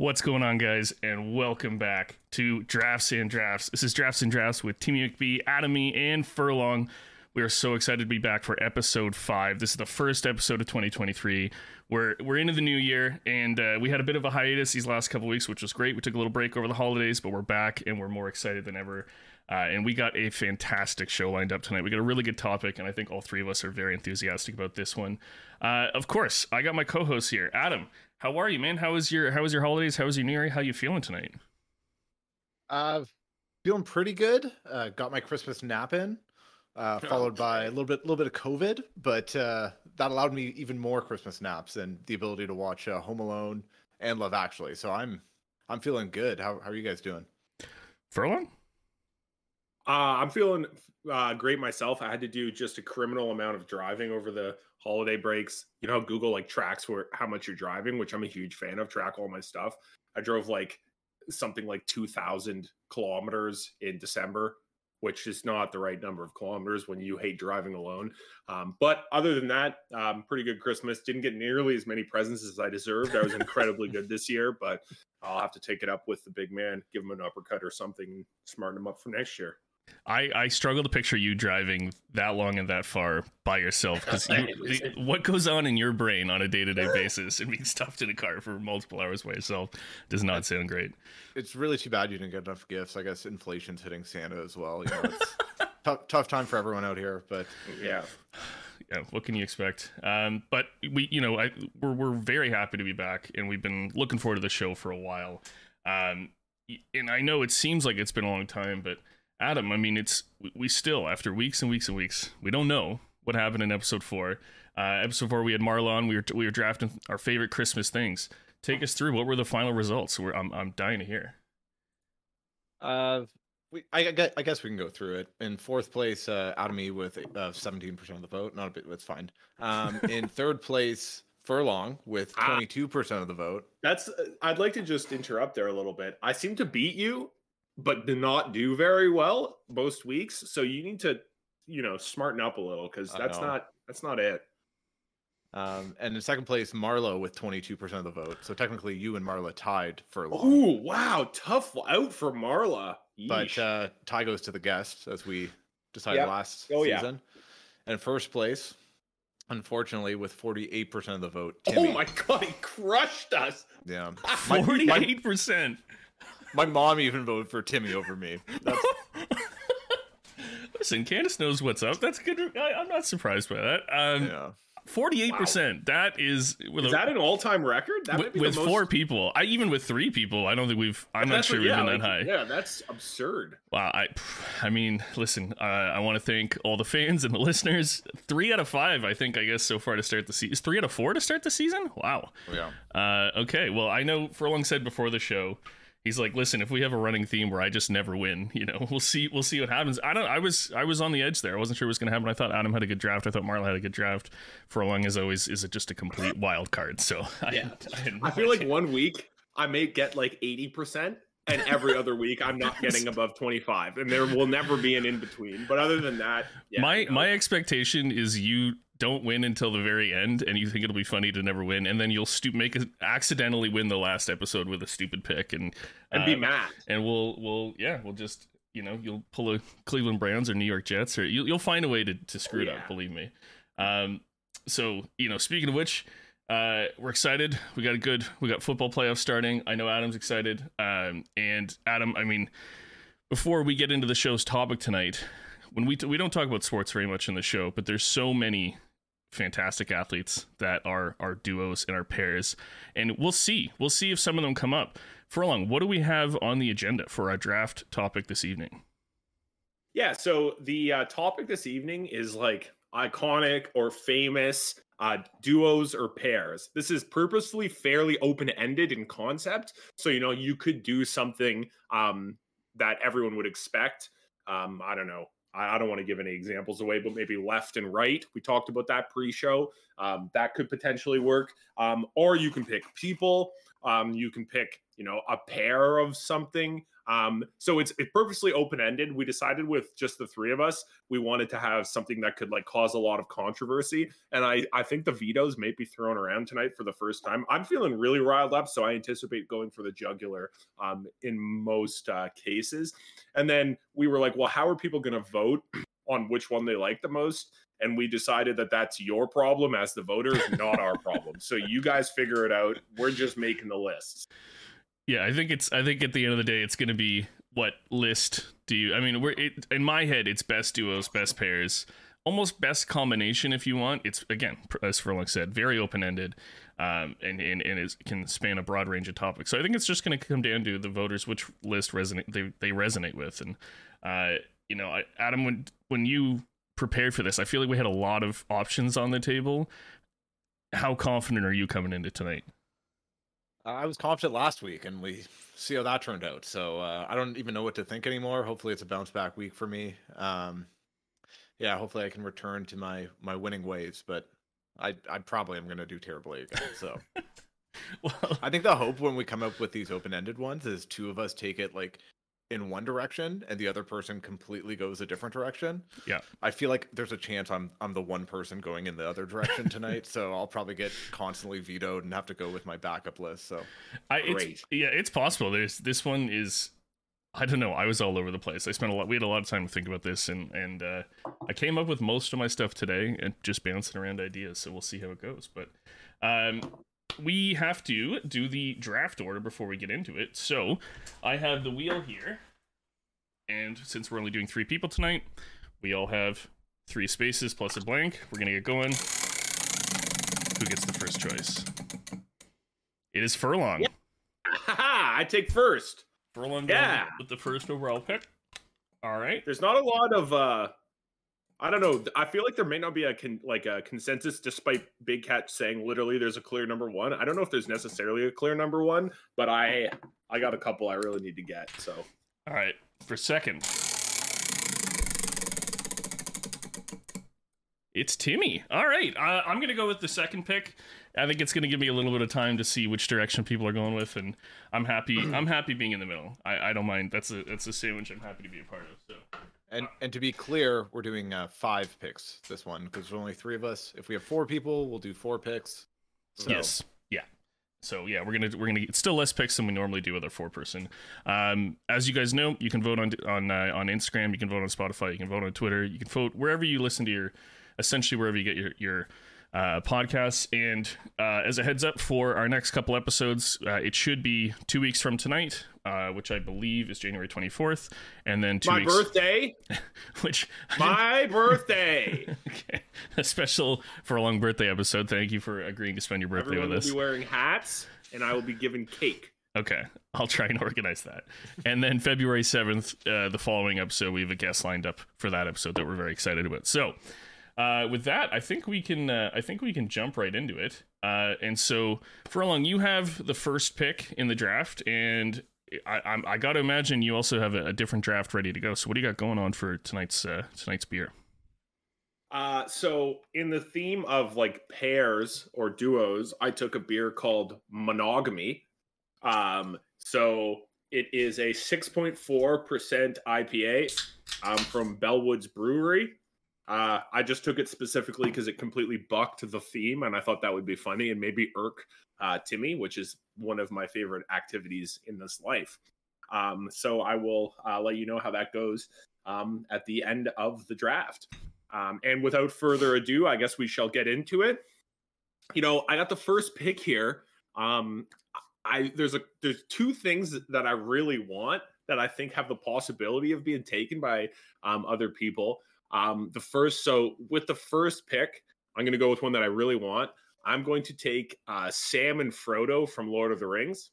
What's going on, guys? And welcome back to Drafts and Drafts. This is Drafts and Drafts with Timmy McBee, Atomy, and Furlong. We are so excited to be back for episode five. This is the first episode of 2023. We're we're into the new year, and uh, we had a bit of a hiatus these last couple weeks, which was great. We took a little break over the holidays, but we're back and we're more excited than ever. Uh, and we got a fantastic show lined up tonight. We got a really good topic, and I think all three of us are very enthusiastic about this one. Uh, of course, I got my co-host here, Adam. How are you, man? How was your How was your holidays? How was your New Year? How you feeling tonight? Uh, feeling pretty good. Uh, got my Christmas nap in, uh, followed by a little bit, little bit of COVID, but uh, that allowed me even more Christmas naps and the ability to watch uh, Home Alone and Love Actually. So I'm, I'm feeling good. How How are you guys doing? Furlong? Uh, I'm feeling uh, great myself. I had to do just a criminal amount of driving over the holiday breaks. You know Google like tracks where how much you're driving, which I'm a huge fan of. Track all my stuff. I drove like something like 2,000 kilometers in December, which is not the right number of kilometers when you hate driving alone. Um, but other than that, um, pretty good Christmas. Didn't get nearly as many presents as I deserved. I was incredibly good this year, but I'll have to take it up with the big man, give him an uppercut or something, smarten him up for next year. I, I struggle to picture you driving that long and that far by yourself because what goes on in your brain on a day to day basis and being stuffed in a car for multiple hours by yourself does not sound great. It's really too bad you didn't get enough gifts. I guess inflation's hitting Santa as well. You know, it's tough, tough time for everyone out here, but Yeah. yeah, what can you expect? Um, but we, you know, I, we're we're very happy to be back, and we've been looking forward to the show for a while. Um, and I know it seems like it's been a long time, but Adam, I mean, it's we- we still after weeks and weeks and weeks, we don't know what happened in episode four. Uh, episode four, we had Marlon. We were we were drafting our favorite Christmas things. Take us through what were the final results? We're, I'm I'm dying to hear. uh, we I, I guess, we can go through it. In fourth place, uh, Atomy with uh, 17% of the vote. Not a bit, it's fine. Um, in third place, Furlong with Ah. 22% of the vote. That's. uh, I'd like to just interrupt there a little bit. I seem to beat you, but do not do very well most weeks. So you need to, you know, smarten up a little because that's not that's not it. Um, and in second place, Marlo with 22% of the vote. So technically, you and Marla tied Furlong. Oh wow, tough out for Marla. but uh, tie goes to the guest, as we decided Yep. last Oh, yeah. season. And first place, unfortunately, with 48% of the vote. oh my god, he crushed us. Yeah. My- Forty my- eight percent. My mom even voted for Timmy over me. That's, Listen, Candace knows what's up. That's good. I, I'm not surprised by that. Um, yeah. Forty-eight percent. That is with, Is a, that an all-time record? That with, be with most... four people. I even with three people. I don't think we've. I'm not sure what- we've yeah, been that high. Yeah, that's absurd. Wow. I. I mean, listen. Uh, I want to thank all the fans and the listeners. Three out of five. I think. I guess so far to start the season. Is three out of four to start the season? Wow. Yeah. Uh, okay. Well, I know Furlong said before the show, he's like, listen, if we have a running theme where I just never win, you know, we'll see. We'll see what happens. I don't. I was. I was on the edge there. I wasn't sure what was going to happen. I thought Adam had a good draft. I thought Marla had a good draft. As long as always, is it just a complete wild card. So I, Yeah. I, no I feel like one week I may get like 80%, and every other week I'm not getting above 25. And there will never be an in between. But other than that, yeah, my you know, my expectation is you don't win until the very end, and you think it'll be funny to never win, and then you'll stu- make a, accidentally win the last episode with a stupid pick, and and be uh, mad. and we'll we'll yeah we'll just you know you'll pull a Cleveland Browns or New York Jets or you'll you'll find a way to to screw it Yeah. up. Believe me. Um, so you know, speaking of which. Uh, we're excited. We got a good. We got football playoffs starting. I know Adam's excited. Um, and Adam, I mean, before we get into the show's topic tonight, when we t- we don't talk about sports very much in the show, but there's so many fantastic athletes that are our duos and our pairs, and we'll see. We'll see if some of them come up. Furlong, what do we have on the agenda for our draft topic this evening? Yeah. So the uh, topic this evening is like iconic or famous uh, duos or pairs. This is purposefully fairly open ended in concept. So, you know, you could do something um, that everyone would expect. Um, I don't know. I don't want to give any examples away, but maybe left and right. We talked about that pre-show. Um, that could potentially work. Um, or you can pick people. Um, you can pick, you know, a pair of something. Um, so it's it's purposely open ended. We decided with just the three of us, we wanted to have something that could like cause a lot of controversy. And I I think the vetoes may be thrown around tonight for the first time. I'm feeling really riled up, so I anticipate going for the jugular um, in most uh, cases. And then we were like, well, how are people going to vote on which one they like the most? and we decided that that's your problem as the voters, not our problem. So you guys figure it out. We're just making the lists. Yeah, I think it's. I think at the end of the day, it's going to be what list do you? I mean, we're it, in my head, it's best duos, best pairs, almost best combination if you want. It's again, as Furlong said, very open ended, um, and and and it can span a broad range of topics. So I think it's just going to come down to the voters which list resonate they they resonate with, and uh, you know, I, Adam, when when you prepared for this. I feel like we had a lot of options on the table. How confident are you coming into tonight? I was confident last week, and we see how that turned out. So uh, I don't even know what to think anymore. Hopefully, it's a bounce back week for me. Um, yeah, hopefully, I can return to my my winning ways. But I I probably am going to do terribly again. So. well, I think the hope when we come up with these open ended ones is two of us take it like in one direction and the other person completely goes a different direction. Yeah. I feel like there's a chance I'm I'm the one person going in the other direction tonight, so I'll probably get constantly vetoed and have to go with my backup list. So I it's, yeah, it's possible. There's this one is I don't know. I was all over the place. I spent a lot. We had a lot of time to think about this, and and uh, I came up with most of my stuff today, and just bouncing around ideas. So we'll see how it goes. But um, we have to do the draft order before we get into it. So I have the wheel here. And since we're only doing three people tonight, we all have three spaces plus a blank. We're going to get going. Who gets the first choice? It is Furlong. Yeah. I take first. Furlong yeah. with the first overall pick. All right. There's not a lot of uh I don't know. I feel like there may not be a con- like a consensus, despite Big Cat saying literally there's a clear number one. I don't know if there's necessarily a clear number one, but I I got a couple I really need to get. So all right, for second, it's Timmy. All right, I'm gonna go with the second pick. I think it's gonna give me a little bit of time to see which direction people are going with, and I'm happy. I'm happy being in the middle. I, I don't mind. That's a that's a sandwich I'm happy to be a part of. So. And and to be clear, we're doing uh, five picks this one because there's only three of us. If we have four people, we'll do four picks. So. Yes. Yeah. So yeah, we're gonna we're gonna get still less picks than we normally do with our four person. Um, as you guys know, you can vote on on uh, on Instagram, you can vote on Spotify, you can vote on Twitter, you can vote wherever you listen to your, essentially wherever you get your your uh, podcasts. And uh, as a heads up for our next couple episodes, uh, it should be two weeks from tonight, uh, which I believe is January 24th. And then two My weeks, birthday. which My birthday. okay. A special Furlong birthday episode. Thank you for agreeing to spend your birthday Everyone with us. will be wearing hats, and I will be given cake. Okay, I'll try and organize that. And then February 7th, uh, the following episode, we have a guest lined up for that episode that we're very excited about. So, uh, with that, I think we can. Uh, I think we can jump right into it. Uh, and so, Furlong, you have the first pick in the draft, and I, I'm, I got to imagine you also have a, a, different draft ready to go. So, what do you got going on for tonight's uh, tonight's beer? Uh, so in the theme of like pairs or duos, I took a beer called Monogamy. Um, so it is a 6.4% IPA um, from Bellwoods Brewery. Uh, I just took it specifically because it completely bucked the theme, and I thought that would be funny and maybe irk uh, Timmy, which is one of my favorite activities in this life. Um, so I will uh, let you know how that goes um, at the end of the draft. Um, and without further ado, I guess we shall get into it. You know, I got the first pick here. Um, I there's a there's two things that I really want that I think have the possibility of being taken by um, other people. Um, the first, so with the first pick, I'm going to go with one that I really want. I'm going to take uh, Sam and Frodo from Lord of the Rings.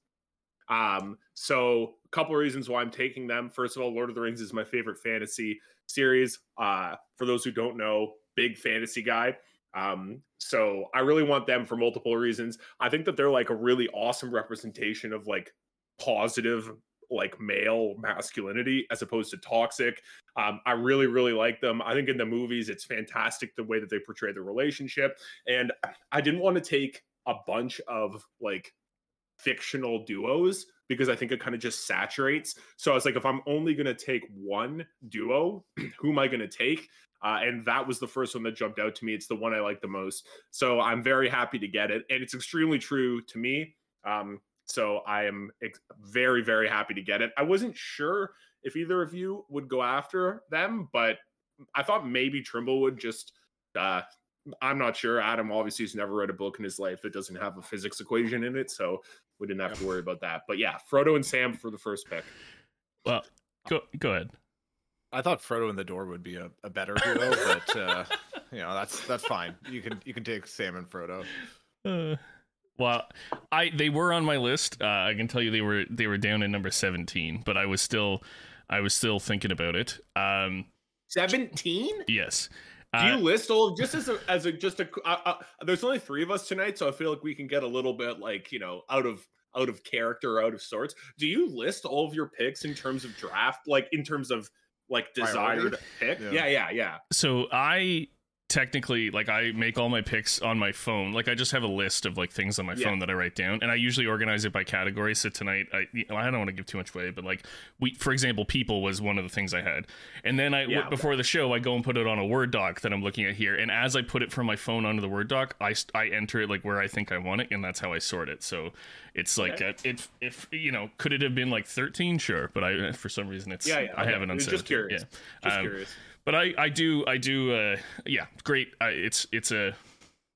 Um, so a couple of reasons why I'm taking them. First of all, Lord of the Rings is my favorite fantasy series. Uh, for those who don't know, big fantasy guy. Um, so I really want them for multiple reasons. I think that they're like a really awesome representation of like positive like male masculinity as opposed to toxic. Um, I really, really like them. I think in the movies, it's fantastic the way that they portray the relationship. And I didn't want to take a bunch of like fictional duos because I think it kind of just saturates. So I was like, if I'm only going to take one duo, who am I going to take? Uh, and that was the first one that jumped out to me. It's the one I like the most. So I'm very happy to get it. And it's extremely true to me. Um, so I am ex- very, very happy to get it. I wasn't sure if either of you would go after them, but I thought maybe Trimble would just. Uh, I'm not sure. Adam obviously has never read a book in his life that doesn't have a physics equation in it, so we didn't have to worry about that. But yeah, Frodo and Sam for the first pick. Well, go go ahead. I thought Frodo and the Door would be a, a better duo, but uh, you know that's that's fine. You can you can take Sam and Frodo. Uh, well, I they were on my list. Uh, I can tell you they were they were down in number seventeen, but I was still I was still thinking about it. Um, Seventeen? yes. Do you Uh, list all just as a as a just a? Uh, uh, there's only three of us tonight, so I feel like we can get a little bit like you know out of out of character, out of sorts. Do you list all of your picks in terms of draft, like in terms of like desired Priority? pick? Yeah. Yeah, yeah, yeah. so I technically like I make all my picks on my phone. Like I just have a list of like things on my Yeah. phone that I write down, and I usually organize it by category. So tonight, I you know, I don't want to give too much away, but like we, for example, people was one of the things I had, and then I Yeah. before the show I go and put it on a Word doc that I'm looking at here, and as I put it from my phone onto the Word doc, I I enter it like where I think I want it, and that's how I sort it. So it's like Okay. uh, if if you know could it have been like 13? Sure, but I for some reason it's Yeah, yeah, I okay. have it on Just 17. curious. Yeah. Just Um, curious. But I, I do, I do, uh, yeah, great. Uh, it's, it's a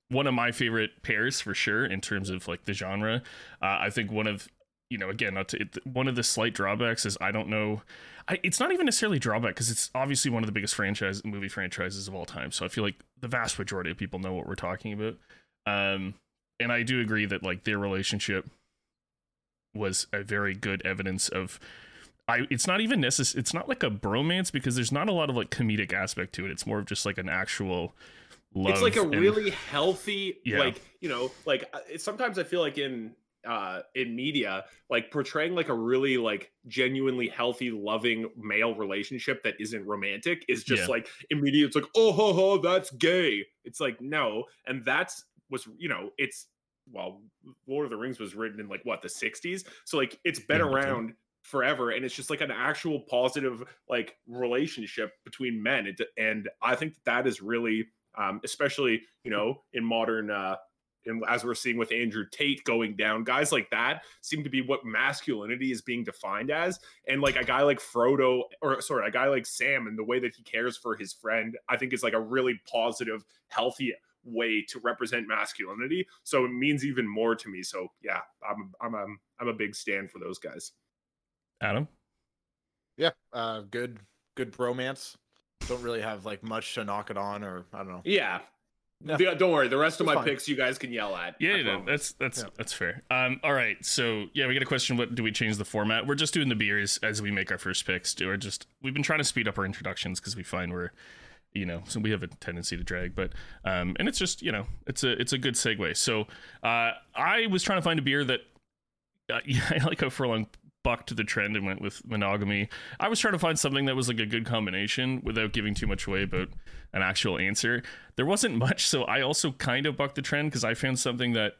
one of my favorite pairs for sure in terms of like the genre. Uh, I think one of, you know, again, to, it, one of the slight drawbacks is I don't know. I, it's not even necessarily drawback because it's obviously one of the biggest franchise movie franchises of all time. So I feel like the vast majority of people know what we're talking about. Um, and I do agree that like their relationship was a very good evidence of I it's not even necessary it's not like a bromance because there's not a lot of like comedic aspect to it. It's more of just like an actual love. it's like a and- really healthy Yeah. like you know like uh, sometimes i feel like in uh in media like portraying like a really like genuinely healthy loving male relationship that isn't romantic is just Yeah. like immediate it's like oh ho ho that's gay it's like no and that's was you know it's well lord of the rings was written in like what the 60s so like it's been Yeah, around forever and it's just like an actual positive like relationship between men It- and i think that, that is really um, especially you know in modern uh in, as we're seeing with andrew tate going down guys like that seem to be what masculinity is being defined as and like a guy like frodo or sorry a guy like sam and the way that he cares for his friend i think is like a really positive healthy way to represent masculinity so it means even more to me so yeah i'm i'm i'm, I'm a big stand for those guys Adam. Yeah, uh, good good bromance. Don't really have like much to knock it on, or I don't know. yeah Yeah. The- don't worry the rest of my fine. picks you guys can yell at Yeah, I yeah, that's that's Yeah. that's fair. Um, all right, so yeah, we got a question. What do we change the format? We're just doing the beers as we make our first picks. We're just we've been trying to speed up our introductions because we find we're, you know, so we have a tendency to drag. But um, and it's just you know, it's a it's a good segue. So uh, I was trying to find a beer that, uh, yeah, I like how Furlong bucked the trend and went with monogamy. I was trying to find something that was like a good combination without giving too much away about an actual answer. There wasn't much, so I also kind of bucked the trend because I found something that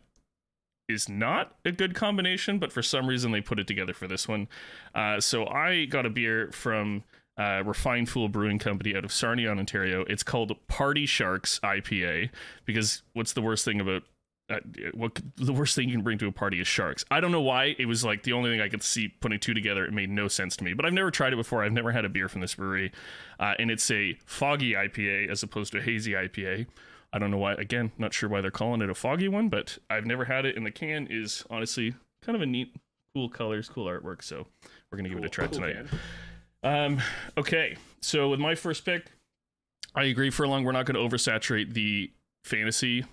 is not a good combination, but for some reason they put it together for this one. Uh, so I got a beer from uh, Refined Fool Brewing Company out of Sarnia, Ontario. It's called Party Sharks IPA because what's the worst thing about uh, what the worst thing you can bring to a party is sharks. I don't know why it was like the only thing I could see putting two together. It made no sense to me, but I've never tried it before. I've never had a beer from this brewery, uh, and it's a foggy IPA as opposed to a hazy IPA. I don't know why. Again, not sure why they're calling it a foggy one, but I've never had it. And the can is honestly kind of a neat, cool colors, cool artwork. So we're gonna give it a try Cool, tonight. Um, okay, so with my first pick, I agree Furlong we're not going to oversaturate the fantasy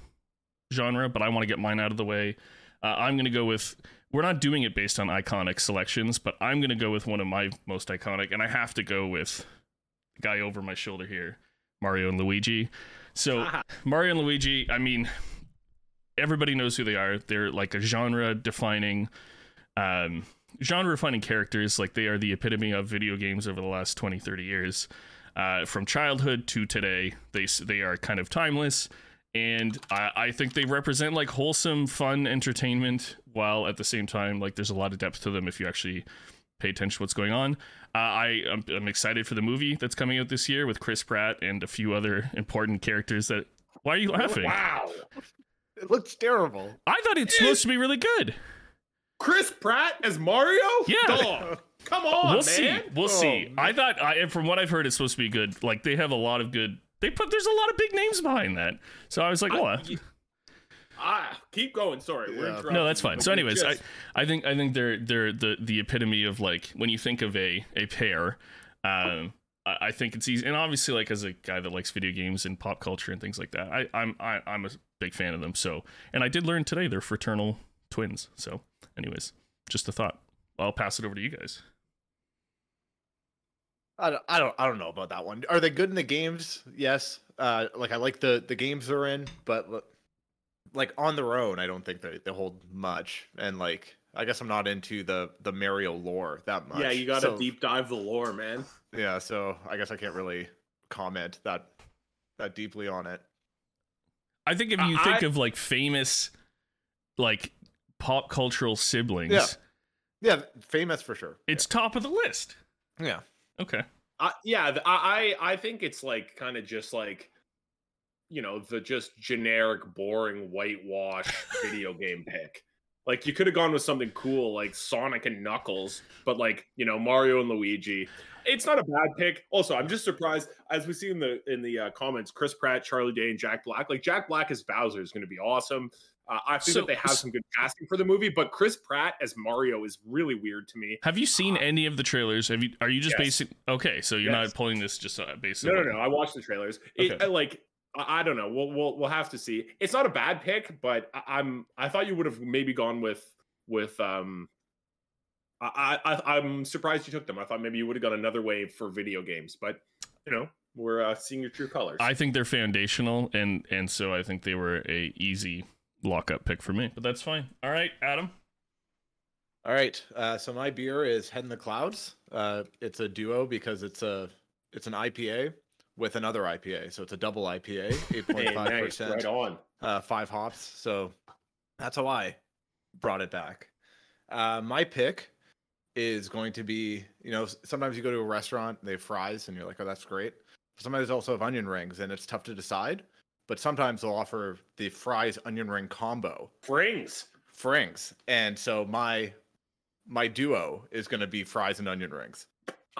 genre, but I want to get mine out of the way. Uh, I'm going to go with. We're not doing it based on iconic selections, but I'm going to go with one of my most iconic, and I have to go with the guy over my shoulder here, Mario and Luigi. So Mario and Luigi, I mean, everybody knows who they are. They're like a genre defining um genre defining characters like they are the epitome of video games over the last 20 30 years uh, from childhood to today they, they are kind of timeless and I, I think they represent like wholesome, fun entertainment, while at the same time, like there's a lot of depth to them if you actually pay attention to what's going on. Uh, I I'm, I'm excited for the movie that's coming out this year with Chris Pratt and a few other important characters. That why are you laughing? Wow. It looks terrible. I thought it's supposed to be really good. Chris Pratt as Mario? Yeah. Dog. Come on, we'll man. see. We'll Oh, see. man. I thought, I, from what I've heard, it's supposed to be good. Like they have a lot of good. They put there's a lot of big names behind that. So I was like, I- oh, Ah, keep going. Sorry, we're Yeah. interrupting. no, that's fine. but So, anyways, just- I I think I think they're they're the the epitome of like when you think of a a pair. Um, I, I think it's easy, and obviously, like as a guy that likes video games and pop culture and things like that, I I'm I, I'm a big fan of them. So, and I did learn today they're fraternal twins. So, anyways, just a thought. I'll pass it over to you guys. I don't, I don't I don't know about that one. Are they good in the games? Yes. Uh, like I like the the games they're in, but like on their own, I don't think they, they hold much. And like I guess I'm not into the the Mario lore that much. yeah, you got to So, deep dive the lore, man. Yeah, so I guess I can't really comment that that deeply on it. I think if I- you think I- of like famous, like pop cultural siblings, Yeah. Yeah, famous for sure. it's top of the list. Yeah. Okay. Uh, yeah, I I I think it's like kind of just like you know the just generic, boring, whitewash video game pick. Like you could have gone with something cool like Sonic and Knuckles, but like you know Mario and Luigi. It's not a bad pick. Also, I'm just surprised as we see in the in the uh, comments, Chris Pratt, Charlie Day, and Jack Black. Like Jack Black as Bowser is going to be awesome. Uh, I think So- that they have some good casting for the movie, but Chris Pratt as Mario is really weird to me. Have you seen any of the trailers? Have you? Are you just Yes. basic? Okay, so you're Yes. not pulling this just uh, based. No, no, no. I watched the trailers. It, Okay. Like I, don't know. We'll we'll we'll have to see. It's not a bad pick, but I, I'm I thought you would have maybe gone with with um. I, I I'm surprised you took them. I thought maybe you would have gone another way for video games, but you know we're uh, seeing your true colors. I think they're foundational, and and so I think they were a easy lockup pick for me. But that's fine. All right, Adam. All right. Uh, so my beer is Head in the Clouds. Uh, it's a duo because it's a it's an IPA with another IPA, so it's a double IPA, eight Hey, point five nice, percent, right on. uh, five hops. So that's how I brought it back. Uh, my pick is going to be, you know, sometimes you go to a restaurant, they have fries, and you're like, oh, that's great. Sometimes they also have onion rings, and it's tough to decide. But sometimes they'll offer the fries onion ring combo Frings. frings, and so my my duo is going to be fries and onion rings.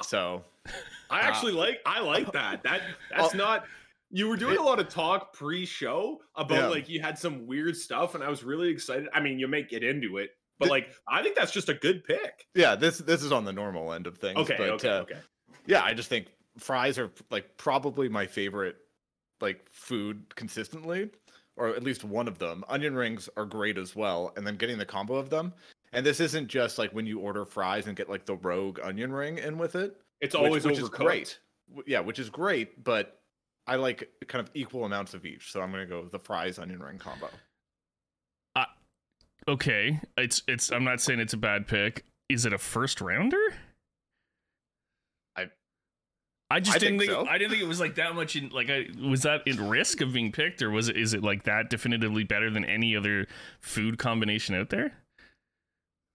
So I Uh, actually like I like that. That that's Oh. not you were doing It- a lot of talk pre-show about Yeah. like you had some weird stuff and I was really excited. I mean, you may get into it, but Th- like I think that's just a good pick. yeah, this this is on the normal end of things. Okay, but, okay, uh, okay. yeah, I just think fries are like probably my favorite like food consistently, or at least one of them. Onion rings are great as well, and then getting the combo of them. And this isn't just like when you order fries and get like the rogue onion ring in with it. It's which- always which overcooked. is great. Yeah, which is great, but I like kind of equal amounts of each. So I'm gonna go with the fries onion ring combo. Okay, it's it's. I'm not saying it's a bad pick. Is it a first rounder? I- I just I didn't think think, so. I didn't think it was like that much in like I was that in risk of being picked or was it is it like that definitively better than any other food combination out there?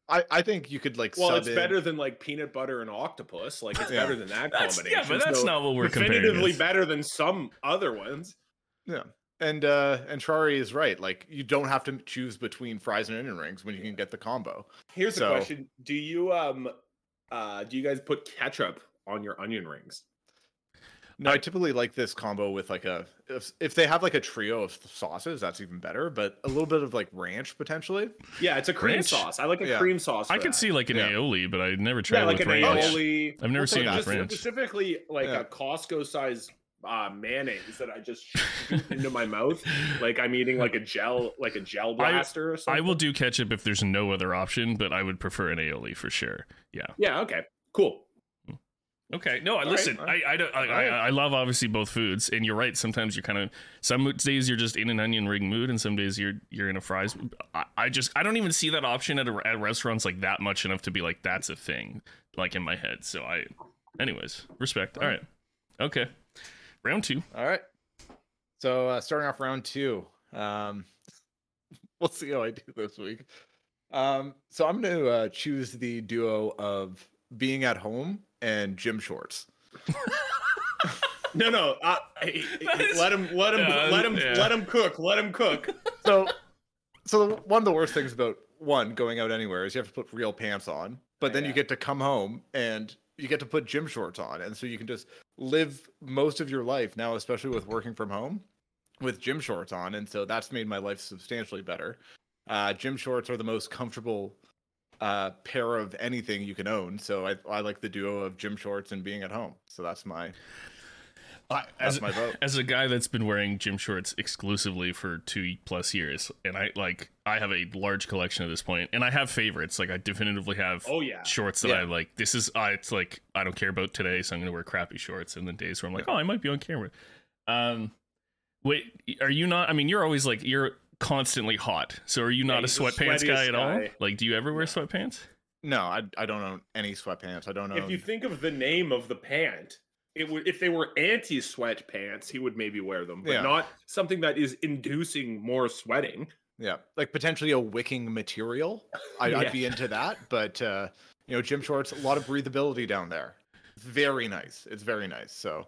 I, I think you could like Well, sub it's in- better than like peanut butter and octopus. Like it's Yeah. better than that That's, combination. yeah, but that's so not what we're comparing. definitively this. better than some other ones. Yeah. And uh and Trari is right. Like you don't have to choose between fries and onion rings when you can get the combo. Here's So- a question: Do you um uh do you guys put ketchup on your onion rings? No, I typically like this combo with like a if, if they have like a trio of sauces, that's even better. But a little bit of like ranch potentially. Yeah, it's a cream Ranch? sauce. I like a Yeah. cream sauce. I for could that. see like an Yeah. aioli, but I never tried yeah, like with an ranch. aioli. I've never Or seen it with just ranch. Specifically, like Yeah. a Costco size uh, mayonnaise that I just shoot into my mouth, like I'm eating like a gel, like a gel blaster or something. I will do ketchup if there's no other option, but I would prefer an aioli for sure. Yeah. Yeah. Okay. Cool. Okay. No, I listen. all I I, don't, I, right. I I love obviously both foods, and you're right. Sometimes you're kind of some days you're just in an onion ring mood, and some days you're you're in a fries. I, I just I don't even see that option at a, at restaurants like that much enough to be like that's a thing like in my head. So I, anyways, respect. All right. Okay. Round two. All right. So uh, starting off round two, Um, we'll see how I do this week. Um, so I'm going to uh, choose the duo of being at home and gym shorts. No, no. Uh, hey, hey, is- let him, let him, Yeah, let him, yeah. let him cook. Let him cook. So, so the- one of the worst things about one going out anywhere is you have to put real pants on, but then you get to come home and you get to put gym shorts on, and so you can just live most of your life now, especially with working from home, with gym shorts on, and so that's made my life substantially better. Uh, gym shorts are the most comfortable uh, pair of anything you can own, so I, I like the duo of gym shorts and being at home. So that's my I, that's as, my vote. as a guy that's been wearing gym shorts exclusively for two plus years, and I like I have a large collection at this point, and I have favorites. Like I definitively have Oh yeah. shorts that Yeah. I like. This is uh, it's like I don't care about today, so I'm gonna wear crappy shorts. And then days where I'm like, oh, I might be on camera. Um, wait, are you not? I mean, you're always like you're constantly hot. So are you not a he's the sweatpants guy at all? guy. Like, do you ever wear sweatpants? No, I, I don't own any sweatpants. I don't own. If you think of the name of the pant, it would if they were anti-sweat pants, he would maybe wear them, but Yeah. not something that is inducing more sweating. Yeah, like potentially a wicking material. I, Yeah. I'd be into that, but uh, you know, gym shorts, a lot of breathability down there. It's very nice. It's very nice. So,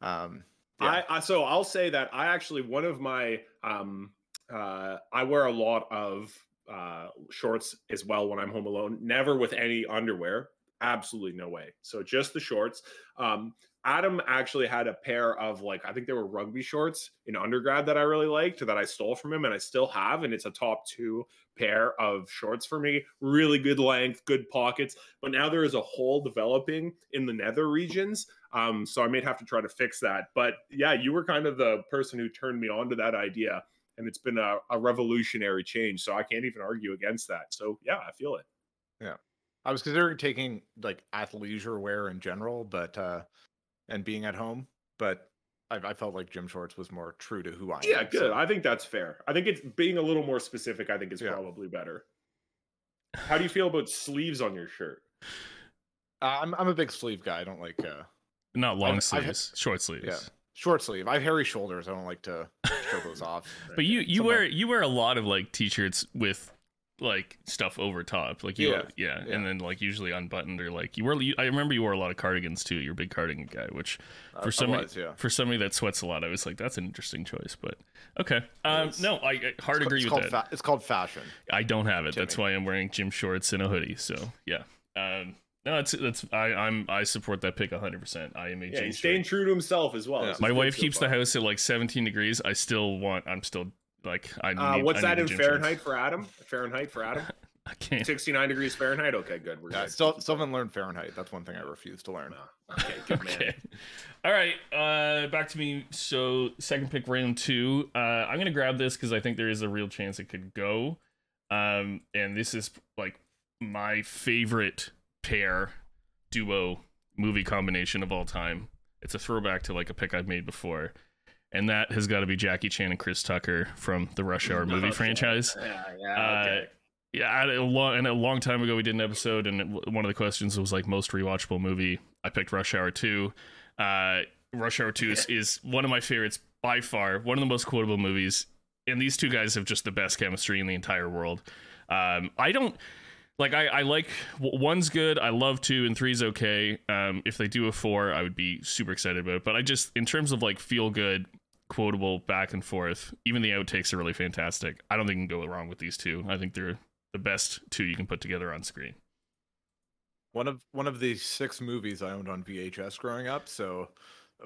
um, yeah. I, I so I'll say that I actually one of my um uh I wear a lot of uh shorts as well when I'm home alone, never with any underwear. Absolutely no way. So just the shorts. Um Adam actually had a pair of like I think they were rugby shorts in undergrad that I really liked that I stole from him and I still have and it's a top 2 pair of shorts for me. Really good length, good pockets, but now there is a hole developing in the nether regions um, so I may have to try to fix that. But yeah, you were kind of the person who turned me on to that idea, and it's been a, a revolutionary change. So I can't even argue against that. So yeah, I feel it. Yeah. I was considering taking like athleisure wear in general, but uh, and being at home, but I, I felt like gym shorts was more true to who I am. Yeah, good. so- I think that's fair. I think it's being a little more specific. I think is Yeah. probably better. How do you feel about sleeves on your shirt? Uh, I'm I'm a big sleeve guy. I don't like uh, Not long I've- I've- sleeves, short sleeves. yeah short sleeve. I have hairy shoulders. I don't like to show those off. But you you Some wear of- you wear a lot of like t-shirts with like stuff over top, like you Yeah, yeah, yeah. and then like usually unbuttoned or like you were. You, I remember you wore a lot of cardigans too. You're a big cardigan guy, which For I somebody- was, yeah. for somebody that sweats a lot, I was like, that's an interesting choice. But okay, um, no, I, I hard It's agree ca- with that. fa- it's called fashion. I don't have it. That's why I'm wearing gym shorts and a hoodie. So yeah, um, no, it's that's I I'm I support that pick 100. percent I am a Yeah, jean he's staying true to himself as well. Yeah. My wife so keeps far. the house at like 17 degrees. I still want. I'm still like I. Uh, what's I that in the gym. Fahrenheit for Adam? Fahrenheit for Adam? I can't. 69 degrees Fahrenheit. Okay, good. We're Yeah, good. still still haven't learned Fahrenheit. That's one thing I refuse to learn. No. Okay, good man. Okay. All right. Uh, back to me. So second pick, round two. Uh, I'm gonna grab this because I think there is a real chance it could go. Um, and this is like my favorite pair duo movie combination of all time. It's a throwback to like a pick I've made before, and that has got to be Jackie Chan and Chris Tucker from the Rush Hour movie Okay. franchise. Yeah, Uh, yeah. Okay. Yeah, I- a long and a long time ago we did an episode, and it, one of the questions was like most rewatchable movie. I picked Rush Hour Two. Uh, Rush Hour Two is, is one of my favorites by far. One of the most quotable movies, and these two guys have just the best chemistry in the entire world. Um, I don't like. I, I like one's good. I love two, and three's okay. Um, if they do a four, I would be super excited about it. But I just, in terms of like feel good, quotable back and forth. Even the outtakes are really fantastic. I don't think you can go wrong with these two. I think they're the best two you can put together on screen. One of one of the six movies I owned on VHS growing up. So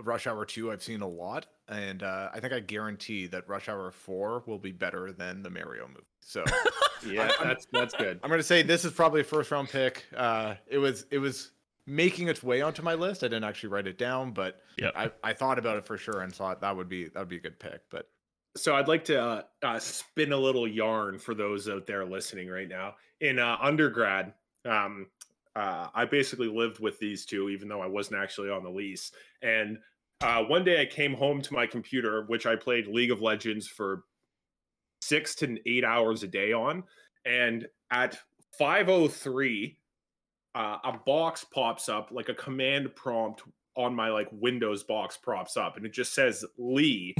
Rush Hour 2 I've seen a lot and uh, I think I guarantee that Rush Hour 4 will be better than the Mario movie. So yeah, that's that's good. I'm going to say this is probably a first round pick. Uh, it was it was making its way onto my list. I didn't actually write it down, but Yep. I, I thought about it for sure and thought that would be that would be a good pick. But So I'd like to uh, uh, spin a little yarn for those out there listening right now. In uh, undergrad, um, uh, I basically lived with these two, even though I wasn't actually on the lease. And uh, one day I came home to my computer, which I played League of Legends for six to eight hours a day on. And at 503, uh, a box pops up, like a command prompt on my like Windows box props up, and it just says Lee.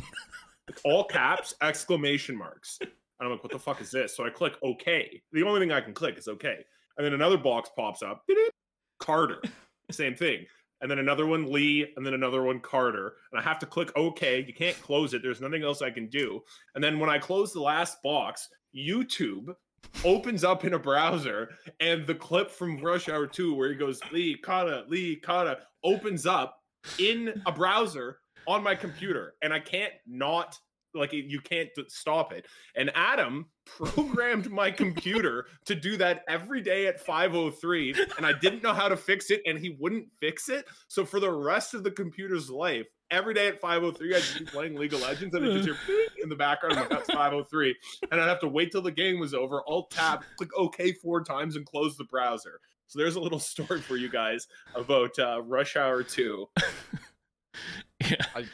all caps, exclamation marks. And I'm like, what the fuck is this? So I click OK. The only thing I can click is OK. And then another box pops up. Carter. Same thing. And then another one, Lee, and then another one, Carter. And I have to click OK. You can't close it. There's nothing else I can do. And then when I close the last box, YouTube opens up in a browser and the clip from Rush Hour 2 where he goes, Lee, Kata, Lee, Kata, opens up in a browser on my computer. And I can't not like you can't stop it. And Adam programmed my computer to do that every day at 503 and I didn't know how to fix it and he wouldn't fix it. So for the rest of the computer's life, every day at 503 I'd be playing League of Legends and I'd just hear in the background like that's 503 and I'd have to wait till the game was over, alt tab, click OK four times and close the browser. So there's a little story for you guys about uh, Rush Hour 2. yeah. I-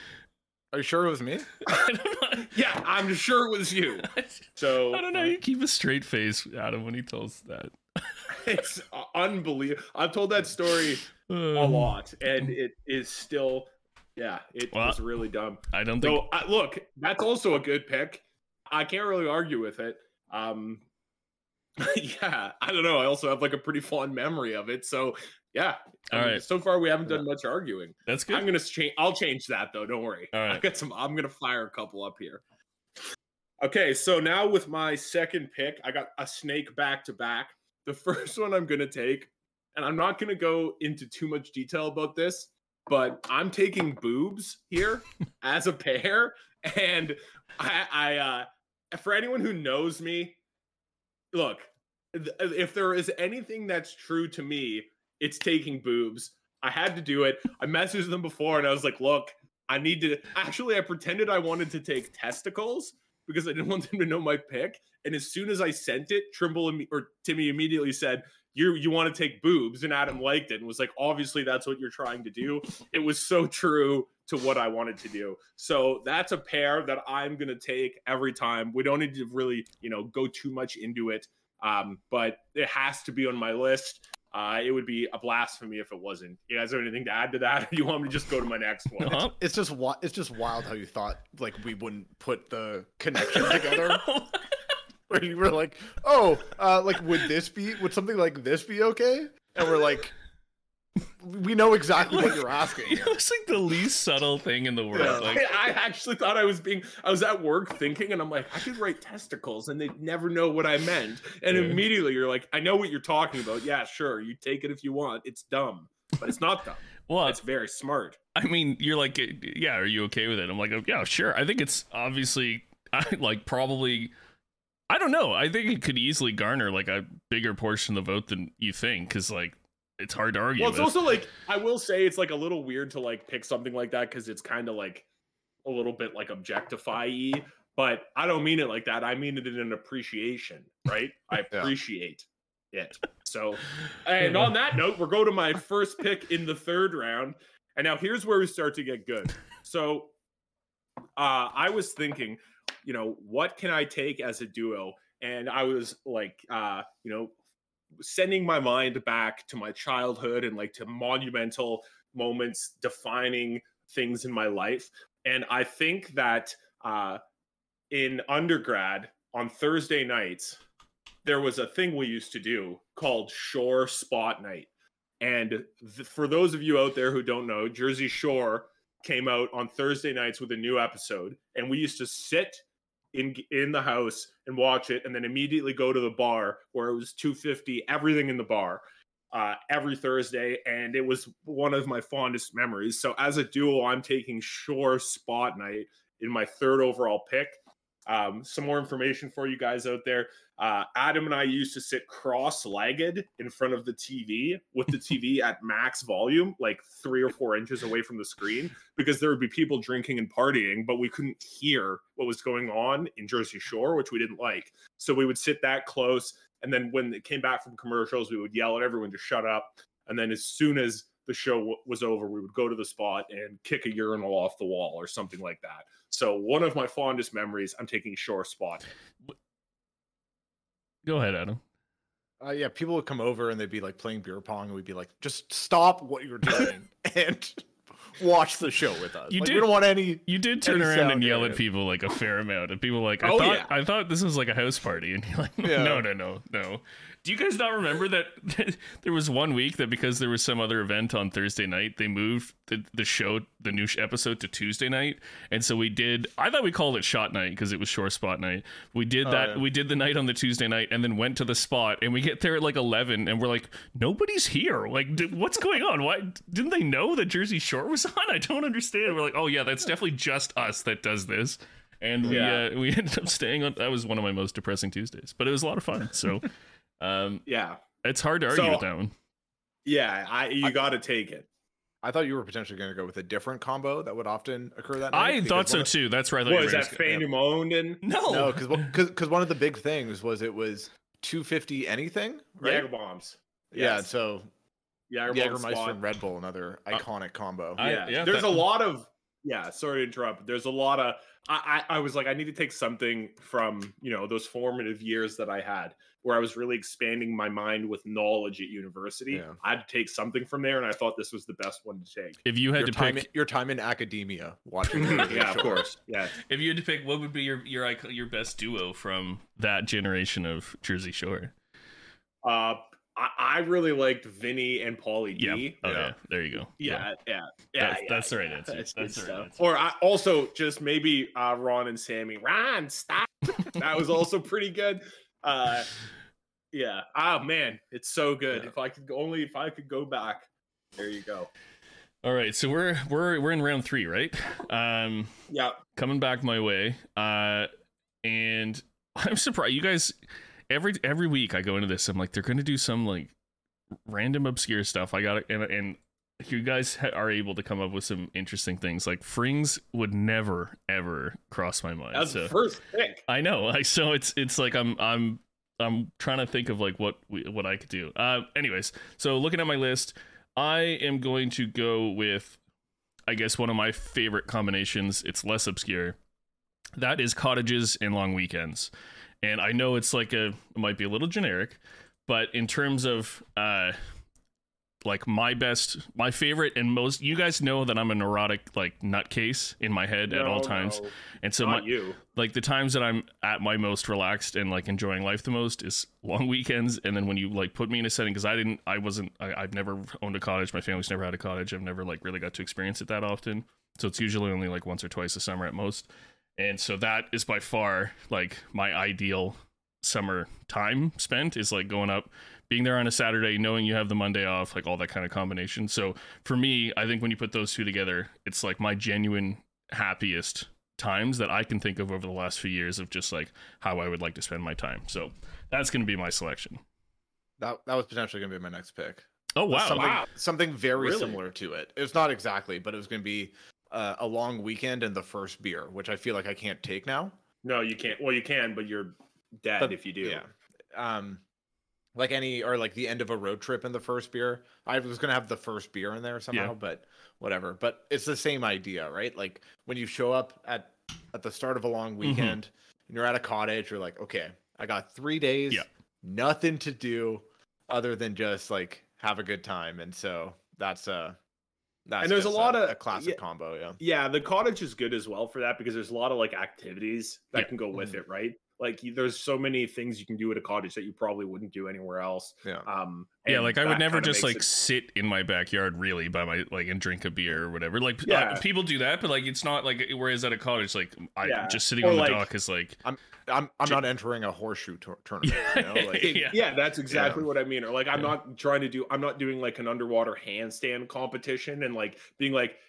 are you sure it was me? yeah, I'm sure it was you. So I don't know. You keep a straight face, Adam, when he tells that. it's unbelievable. I've told that story a lot, and it is still, yeah, it well, was really dumb. I don't think. So uh, look, that's also a good pick. I can't really argue with it. Um, yeah, I don't know. I also have like a pretty fond memory of it. So yeah. All mean, right. So far, we haven't done much arguing. That's good. I'm gonna change. I'll change that though. Don't worry. All right. I got some. I'm gonna fire a couple up here. Okay, so now with my second pick, I got a snake back to back. The first one I'm gonna take, and I'm not gonna go into too much detail about this, but I'm taking boobs here as a pair, and I, I uh, for anyone who knows me, look, if there is anything that's true to me it's taking boobs. I had to do it. I messaged them before and I was like, look, I need to actually I pretended I wanted to take testicles because I didn't want them to know my pick. And as soon as I sent it, Trimble and or Timmy immediately said, You you want to take boobs? And Adam liked it and was like, obviously that's what you're trying to do. It was so true to what I wanted to do. So that's a pair that I'm gonna take every time. We don't need to really, you know, go too much into it. Um, but it has to be on my list. Uh, it would be a blasphemy if it wasn't. You guys have anything to add to that? Or you want me to just go to my next one? Uh-huh. It's, just it's just wild how you thought like we wouldn't put the connection together. Where you were like, oh, uh, like would this be would something like this be okay? And we're like, we know exactly like, what you're asking. It was like the least subtle thing in the world. Yeah. Like, I actually thought I was being, I was at work thinking, and I'm like, I could write testicles, and they'd never know what I meant. And yeah. immediately you're like, I know what you're talking about. Yeah, sure, you take it if you want. It's dumb, but it's not dumb. well, it's very smart. I mean, you're like, yeah, are you okay with it? I'm like, oh, yeah, sure. I think it's obviously, I like probably. I don't know. I think it could easily garner like a bigger portion of the vote than you think, because like it's hard to argue. Well, it's with. also like I will say it's like a little weird to like pick something like that because it's kind of like a little bit like objectify but I don't mean it like that. I mean it in an appreciation, right? I appreciate yeah. it. So, and on that note, we're going to my first pick in the third round. And now here's where we start to get good. So, uh, I was thinking, you know, what can I take as a duo? And I was like, uh, you know, sending my mind back to my childhood and like to monumental moments defining things in my life. And I think that uh, in undergrad on Thursday nights, there was a thing we used to do called Shore Spot Night. And th- for those of you out there who don't know, Jersey Shore came out on Thursday nights with a new episode. And we used to sit in in the house and watch it and then immediately go to the bar where it was 250 everything in the bar uh, every thursday and it was one of my fondest memories. So as a duo i'm taking shore spot night in my third overall pick um, some more information for you guys out there. Uh, Adam and I used to sit cross legged in front of the TV with the TV at max volume, like three or four inches away from the screen, because there would be people drinking and partying, but we couldn't hear what was going on in Jersey Shore, which we didn't like. So we would sit that close. And then when it came back from commercials, we would yell at everyone to shut up. And then as soon as the show w- was over, we would go to the spot and kick a urinal off the wall or something like that. So one of my fondest memories, I'm taking shore spot. Go ahead, Adam. Uh, yeah, people would come over and they'd be like playing beer pong, and we'd be like, "Just stop what you're doing," and watch the show with us. You like, did- We don't want any. You did turn around and yell at people like a fair amount, and people like, I Oh, thought, yeah. I thought this was like a house party, and you're like, Yeah. no, no, no, no. Do you guys not remember that there was one week that because there was some other event on Thursday night, they moved the, the show, the new episode to Tuesday night, and so we did. I thought we called it shot night because it was shore spot night. We did Oh, that. yeah. We did the night on the Tuesday night, and then went to the spot, and we get there at like eleven, and we're like, nobody's here. Like, did, what's going on? Why didn't they know that Jersey Shore was on? I don't understand. We're like, oh yeah, that's definitely just us that does this. And we uh, we ended up staying on. That was one of my most depressing Tuesdays, but it was a lot of fun. So, um, Yeah. it's hard to argue So- with that one. Yeah. I you got to take it. I thought you were potentially going to go with a different combo that would often occur that night. I thought so of- too. That's where I thought What you is were that? gonna- Fan owned and No, No, because because one of the big things was it was 250 anything, right? Jager bombs. Yeah, Yes. so Jager Jägermeister spot. and Red Bull, another Uh, iconic combo. I- yeah, yeah, there's that- a lot of yeah sorry to interrupt there's a lot of I, I i was like i need to take something from you know those formative years that i had where i was really expanding my mind with knowledge at university Yeah. i had to take something from there and i thought this was the best one to take if you had your to time, pick, in, your time in academia watching. yeah of course yeah if you had to pick, what would be your your your best duo from that generation of Jersey Shore? uh I, I really liked Vinny and Pauly Yeah. D. Oh yeah. Yeah. There you go. Yeah, yeah, yeah. That's- yeah, that's the right yeah. answer. That's, That's the right stuff. answer. Or I also just maybe uh, Ron and Sammy. Ron, stop. that was also pretty good. Uh, yeah. Oh man, it's so good. Yeah. If I could only if I could go back. There you go. All right. So we're we're we're in round three, right? Um, Yeah. coming back my way. Uh, and I'm surprised you guys. Every every week I go into this, I'm like, they're gonna do some like random obscure stuff. I got it, and and you guys ha- are able to come up with some interesting things. Like Frings would never ever cross my mind. That's so the first pick. I know. Like so, it's it's like I'm I'm I'm trying to think of like what we, what I could do. Uh, anyways, so looking at my list, I am going to go with, I guess one of my favorite combinations. It's less obscure. That is cottages and long weekends, and I know it's like a it might be a little generic, but in terms of uh, like my best, my favorite and most, you guys know that I'm a neurotic like nutcase in my head at all No, times, no, and so my you. like the times that I'm at my most relaxed and like enjoying life the most is long weekends. And then when you like put me in a setting, because I didn't, I wasn't, I, I've never owned a cottage. My family's never had a cottage. I've never like really got to experience it that often. So it's usually only like once or twice a summer at most. And so that is by far like my ideal summer time spent is like going up, being there on a Saturday, knowing you have the Monday off, like all that kind of combination. So for me, I think when you put those two together, it's like my genuine happiest times that I can think of over the last few years of just like how I would like to spend my time. So that's going to be my selection. That that was potentially going to be my next pick. Oh wow! something wow. something very Really? similar to it. It's not exactly, but it was going to be uh, a long weekend and the first beer, which I feel like I can't take now. No, you can't. Well, you can, but you're dead But- if you do. Yeah. Um, like any or like the end of a road trip in the first beer. I was gonna have the first beer in there somehow, but whatever. But it's the same idea, right? Like when you show up at at the start of a long weekend and you're at a cottage, you're like, okay, I got three days, Yeah. nothing to do other than just like have a good time. And so that's uh that's And there's a lot of- a classic yeah. combo, yeah. Yeah, the cottage is good as well for that because there's a lot of like activities that Yeah. can go with Mhm. it, right? Like there's so many things you can do at a cottage that you probably wouldn't do anywhere else. Yeah. Um, yeah, like I would never just like it- sit in my backyard really by my like and drink a beer or whatever. Like Yeah. uh, people do that, but like it's not like whereas at a cottage, like I Yeah. just sitting Or, on the like- dock is like I'm I'm J- not entering a horseshoe tour- tournament. You know? like, yeah. yeah. that's exactly what I mean. Or like I'm Yeah. not trying to do I'm not doing like an underwater handstand competition and like being like "G- g-